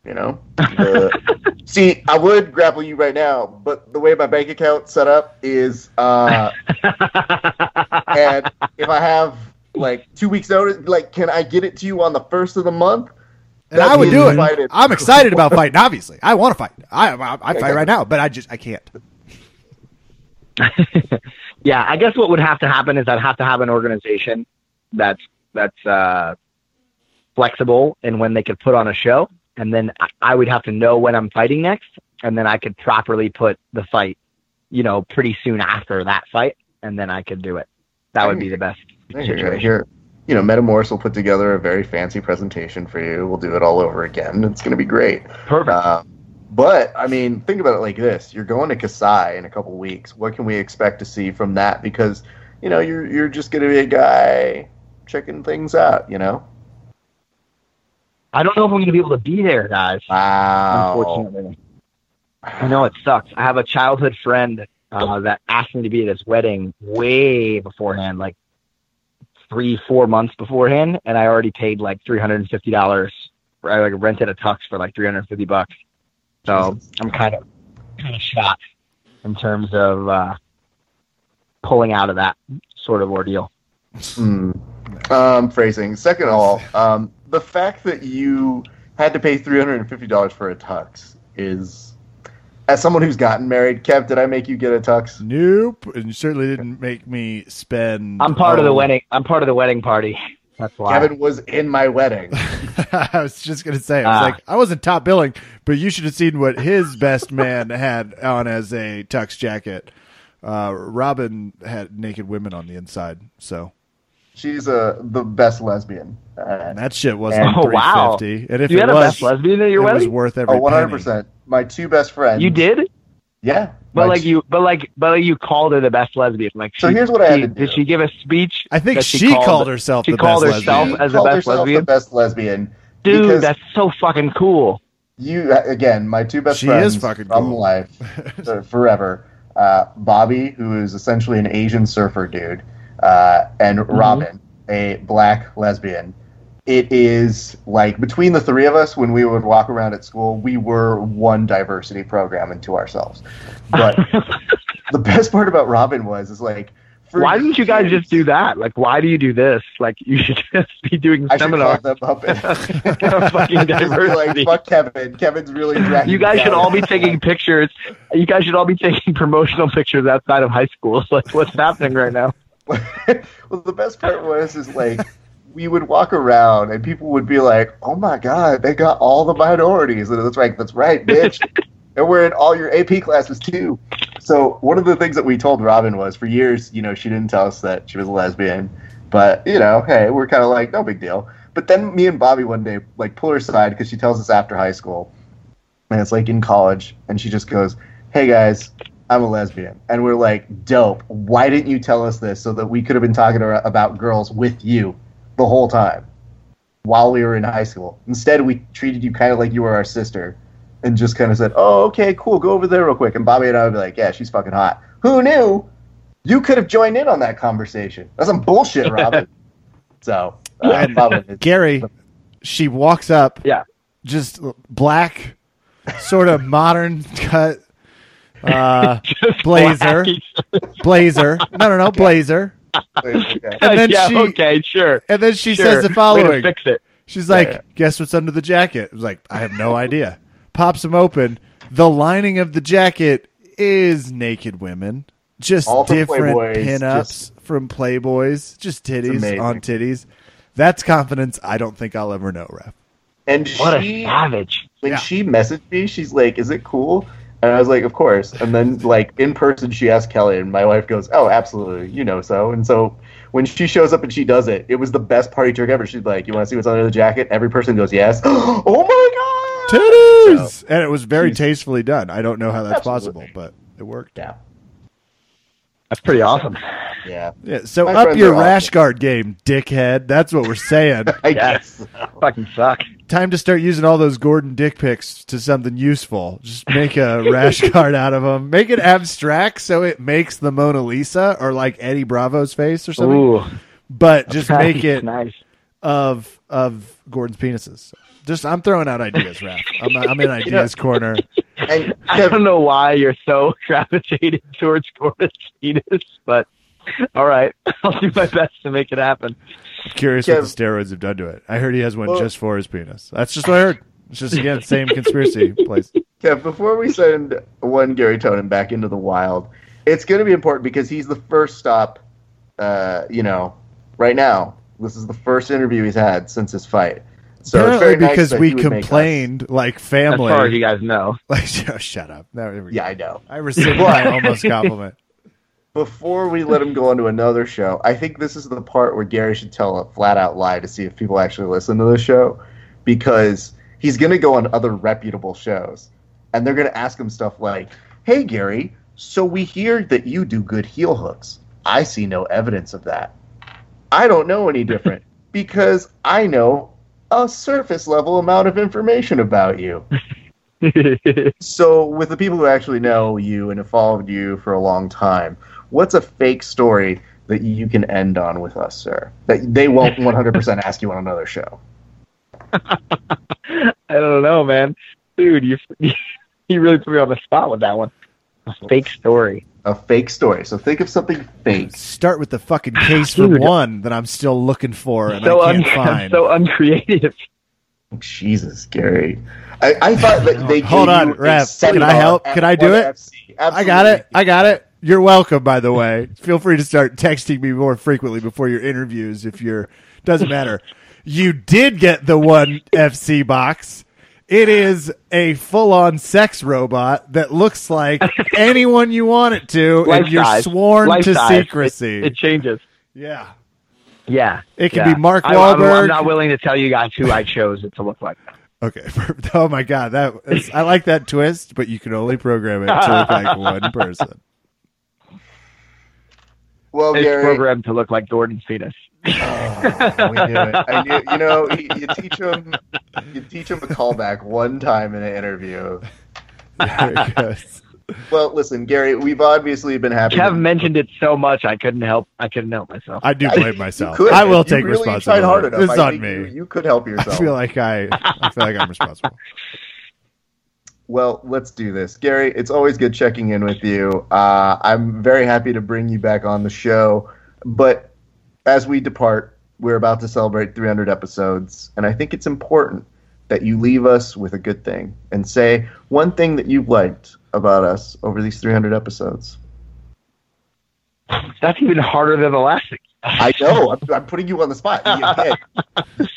S2: You know, The- see, I would grapple you right now, but the way my bank account set up is, uh, and if I have like two weeks notice, like, can I get it to you on the first of the month?
S1: and
S2: That
S1: I would do it. I'm excited about fighting. Obviously, I want to fight. I I, I fight right now, but I just I can't.
S3: yeah, I guess what would have to happen is I'd have to have an organization that's that's uh, flexible and when they could put on a show, and then I- would have to know when I'm fighting next, and then I could properly put the fight, you know, pretty soon after that fight, and then I could do it. That would be the best situation.
S2: here, you know, Metamoris will put together a very fancy presentation for you. We'll do it all over again. It's going to be great.
S3: Perfect.
S2: Um, but I mean, think about it like this: you're going to Kasai in a couple weeks. What can we expect to see from that? Because you know, you're you're just going to be a guy checking things out. You know.
S3: I don't know if I'm going to be able to be there, guys.
S2: Wow.
S3: Unfortunately, I know it sucks. I have a childhood friend uh, that asked me to be at his wedding way beforehand, like three, four months beforehand, and I already paid like three hundred and fifty dollars. I like rented a tux for like three hundred and fifty bucks. So I'm kind of kind of shot in terms of uh, pulling out of that sort of ordeal.
S2: Hmm. Um, phrasing. Second of all, um, the fact that you had to pay three hundred and fifty dollars for a tux is, as someone who's gotten married, Kev, did I make you get a tux?
S1: Nope, and you certainly didn't make me spend.
S3: I'm part of the wedding. I'm part of the wedding party. That's why.
S2: Kevin was in my wedding.
S1: I was just gonna say, I was
S3: Ah.
S1: like, I wasn't top billing, but you should have seen what his best man had on as a tux jacket. Uh, Robin had naked women on the inside, so
S2: She's uh, the best lesbian. Uh,
S1: and that shit wasn't
S3: Oh,
S1: three
S3: wow.
S1: And if
S3: you
S1: it
S3: had a best lesbian at
S1: it
S3: your
S1: was
S3: wedding.
S1: worth every
S2: Oh, one hundred percent. My two best friends.
S3: You did.
S2: Yeah.
S3: But like
S2: two-
S3: you, but like, but like you called her the best lesbian. Like,
S2: So
S3: she-
S2: here's what I had
S3: she-
S2: to do.
S3: Did she give a speech?
S1: I think
S3: that
S1: she, called, herself
S3: she
S1: the
S3: called
S1: best
S3: herself
S1: lesbian.
S3: as the best lesbian?
S2: the best lesbian.
S3: Dude, that's so fucking cool.
S2: you again, my two best
S1: She
S2: friends
S1: is fucking
S2: from
S1: cool.
S2: life forever. Uh, Bobby, who is essentially an Asian surfer dude, uh, and
S3: Mm-hmm.
S2: Robin, a black lesbian. It is like between the three of us, when we would walk around at school, we were one diversity program into ourselves. But the best part about Robin was is like,
S3: why didn't you guys just do that? Like, why do you do this? Like, you should just be doing
S2: I should call them up and
S3: Fucking
S2: be like,
S3: diversity.
S2: fuck Kevin. Kevin's really
S3: You guys should all be taking pictures. You guys should all be taking promotional pictures outside of high school. Like, what's happening right now?
S2: well, the best part was is like we would walk around and people would be like, "Oh my god, they got all the minorities," and it's like, "That's right, bitch." and we're in all your AP classes too. So one of the things that we told Robin was, for years, you know, she didn't tell us that she was a lesbian, but you know, hey, we're kind of like, no big deal. But then me and Bobby one day like pull her aside because she tells us after high school, and it's like in college, and she just goes, "Hey guys, I'm a lesbian," and we're like, "Dope! Why didn't you tell us this so that we could have been talking about girls with you the whole time while we were in high school? Instead, we treated you kind of like you were our sister." And just kind of said, "Oh, okay, cool. Go over there real quick." And Bobby and I would be like, "Yeah, she's fucking hot." Who knew? You could have joined in on that conversation. That's some bullshit, Robin. so, uh, Bobby is-
S1: Gary, she walks up,
S3: Yeah.
S1: just black, sort of modern cut uh, Blazer.
S3: black.
S1: blazer. No, no, no, blazer.
S2: okay.
S1: And then
S3: yeah,
S1: she-
S3: okay, sure.
S1: And then she
S3: sure.
S1: says the following.
S3: fix it.
S1: She's like,
S2: Yeah.
S1: "Guess what's under the jacket?" I was like, "I have no idea." Pops them open. The lining of the jacket is naked women, just
S2: All
S1: different
S2: Playboys,
S1: pinups
S2: just-
S1: from Playboys, just titties on titties. That's confidence I don't think I'll ever know, Ref.
S2: And
S3: What
S2: she,
S3: a savage.
S2: when
S1: Yeah.
S2: she messaged me, she's like, "Is it cool?" And I was like, "Of course." And then, like in person, she asked Kelly, and my wife goes, "Oh, absolutely, you know so." And so when she shows up and she does it, it was the best party trick ever. She's like, "You want to see what's under the jacket?" Every person goes, "Yes." oh my god!
S1: Titties, and it was very tastefully done. I don't know how that's
S2: Absolutely.
S1: possible, but it worked.
S2: Yeah,
S3: That's pretty awesome.
S2: yeah.
S1: Yeah. So
S2: My
S1: up your
S2: are awesome.
S1: rash guard game, dickhead. That's what we're saying.
S2: I
S3: Yeah.
S2: guess.
S3: Fucking suck.
S1: Time to start using all those Gordon dick pics to something useful. Just make a rash guard out of them. Make it abstract so it makes the Mona Lisa or like Eddie Bravo's face or something.
S3: Ooh.
S1: But just make it
S3: nice.
S1: of of Gordon's penises. Just I'm throwing out ideas, Raph. I'm, I'm in ideas corner.
S2: And
S3: I don't know why you're so gravitated towards Gordon's penis, but all right. I'll do my best to make it happen.
S1: Curious
S2: Kev-
S1: what the steroids have done to it. I heard he has one
S2: Well-
S1: just for his penis. That's just what I heard. It's just again same conspiracy place.
S2: Kev, before we send one Gary Tonon back into the wild, it's going to be important because he's the first stop. Uh, you know, right now, this is the first interview he's had since his fight. So it's
S1: Apparently,
S2: very nice
S1: because
S2: that
S1: we
S2: he would make us-
S1: complained like family.
S3: As far as you guys know.
S1: Like, oh, shut up. No, there we go.
S2: Yeah, I know.
S1: I rescind my almost compliment.
S2: Before we let him go on to another show, I think this is the part where Gary should tell a flat out lie to see if people actually listen to the show, because he's going to go on other reputable shows, and they're going to ask him stuff like, "Hey, Gary, so we hear that you do good heel hooks. I see no evidence of that. I don't know any different because I know a surface level amount of information about you." So, with the people who actually know you and have followed you for a long time, what's a fake story that you can end on with us, sir? That they won't 100% ask you on another show.
S3: I don't know, man. Dude, you you really put me on the spot with that one. A fake story.
S2: A fake story. So, think of something fake.
S1: Start with the fucking case from
S3: Dude.
S1: one that I'm still looking for and
S3: so
S1: I can't
S3: un-
S1: find.
S3: so uncreative.
S2: Jesus, Gary. I, I thought that they
S1: Hold
S2: gave
S1: on,
S2: you a
S1: Rev. Can I help? Can I do it? I got it. I got it. You're welcome, by the way. Feel free to start texting me more frequently before your interviews if you're doesn't matter. You did get the one FC box. It is a full on sex robot that looks like anyone you want it to,
S3: Life
S1: and you're
S3: size.
S1: sworn
S3: Life
S1: to
S3: size.
S1: secrecy.
S3: It, it changes.
S1: yeah.
S3: Yeah.
S1: It can
S3: yeah.
S1: be Mark
S3: I- I'm- I'm, not willing to tell you guys who I chose it to look like.
S1: Okay. Oh my god, that is, I like that twist, but you can only program it to look like one person.
S2: Well,
S3: It's
S2: Gary,
S3: programmed to look like Gordon's penis.
S2: Oh, we knew it. I knew, you know, you, you teach them, you teach them a callback one time in an interview.
S1: There it goes.
S2: Well, listen, Gary, we've obviously been happy.
S3: Kev mentioned it so much I couldn't help. I couldn't help myself.
S1: I do blame
S2: you
S1: myself.
S2: could.
S1: I will
S2: You
S1: take
S2: really
S1: responsibility.
S2: Tried hard enough.
S1: It's
S2: I
S1: on me.
S2: You, you could help yourself.
S1: I
S2: yourself.
S1: feel like I, I feel like I'm responsible.
S2: Well, let's do this. Gary, it's always good checking in with you. Uh, I'm very happy to bring you back on the show. But as we depart, we're about to celebrate 300 episodes. And I think it's important that you leave us with a good thing and say one thing that you've liked about us over these 300 episodes.
S3: That's even harder than the last
S2: I know. I'm, I'm putting you on the spot.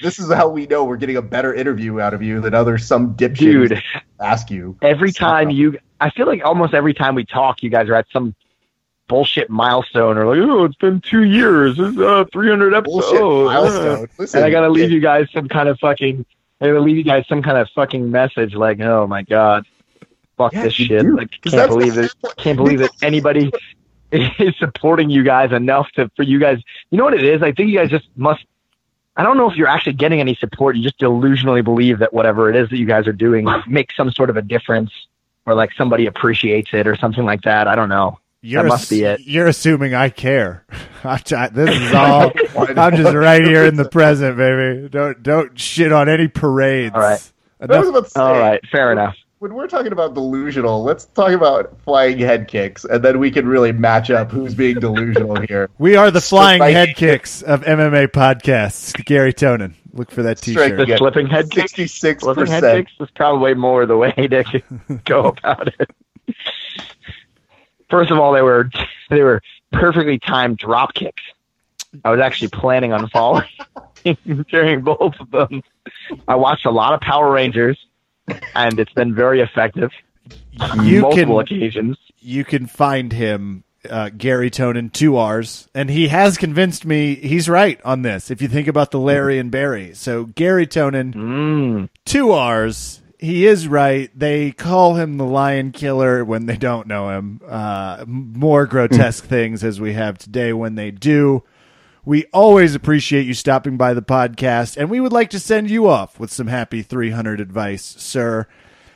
S2: This is how we know we're getting a better interview out of you than other some dipshit ask you.
S3: every time you, I feel like almost every time we talk, you guys are at some bullshit milestone or like, oh, it's been two years, it's uh, 300 episodes.
S2: Bullshit
S3: oh, uh."
S2: milestone. Listen,
S3: And I gotta leave you guys some kind of fucking, I gotta leave you guys some kind of fucking message like, oh my god, fuck
S2: Yeah,
S3: this shit.
S2: do.
S3: Like, can't believe it. Can't believe that anybody is supporting you guys enough to for you guys. You know what it is? I think you guys just must. I don't know if you're actually getting any support. You just delusionally believe that whatever it is that you guys are doing makes some sort of a difference, or like somebody appreciates it, or something like that. I don't know.
S1: You're
S3: That must
S1: ass-
S3: be it.
S1: You're assuming I care. I'm this is all. I'm just right here in the present, baby. Don't don't shit on any parades.
S3: All right.
S2: I was
S1: Enough-
S2: about say,
S3: All right, fair enough.
S2: When we're talking about delusional, let's talk about flying head kicks, and then we can really match up who's being delusional here.
S1: we are the flying
S2: Strike-
S1: head kicks of MMA podcasts. Gary Tonon. Look for that T-shirt.
S3: The
S2: Yeah.
S3: slipping head kick.
S2: Sixty-six
S3: Slipping head
S2: percent.
S3: kicks is probably more the way to go about it. First of all, they were they were perfectly timed drop kicks. I was actually planning on falling during both of them. I watched a lot of Power Rangers, and it's been very effective.
S1: You
S3: multiple
S1: can
S3: occasions.
S1: you can find him uh, Gary Tonon two R's, and he has convinced me he's right on this. If you think about the Larry and Barry, so Gary Tonon
S3: Mm.
S1: two R's. He is right. They call him the Lion Killer when they don't know him. Uh, more grotesque things as we have today when they do. We always appreciate you stopping by the podcast, and we would like to send you off with some happy 300 advice, sir.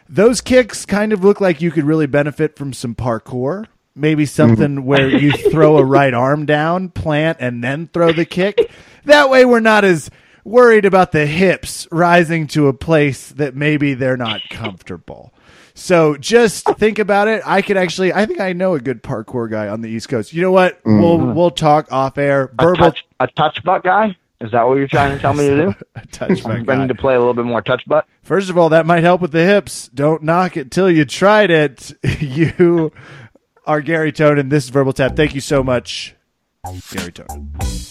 S1: Those kicks kind of look like you could really benefit from some parkour. Maybe something where you throw a right arm down, plant, and then throw the kick. That way, we're not as worried about the hips rising to a place that maybe they're not comfortable. So just think about it. I could actually, I think I know a good parkour guy on the East Coast. You know what? Mm-hmm. We'll we'll talk off air.
S3: A
S1: Verbal
S3: touch, a touch butt guy. Is that what you're trying to tell me to do?
S1: A touch my
S3: I
S1: guy.
S3: need to play a little bit more touch butt.
S1: First of all, that might help with the hips. Don't knock it till you tried it. You are Gary Tonon. This is Verbal Tap. Thank you so much, Gary Tonon.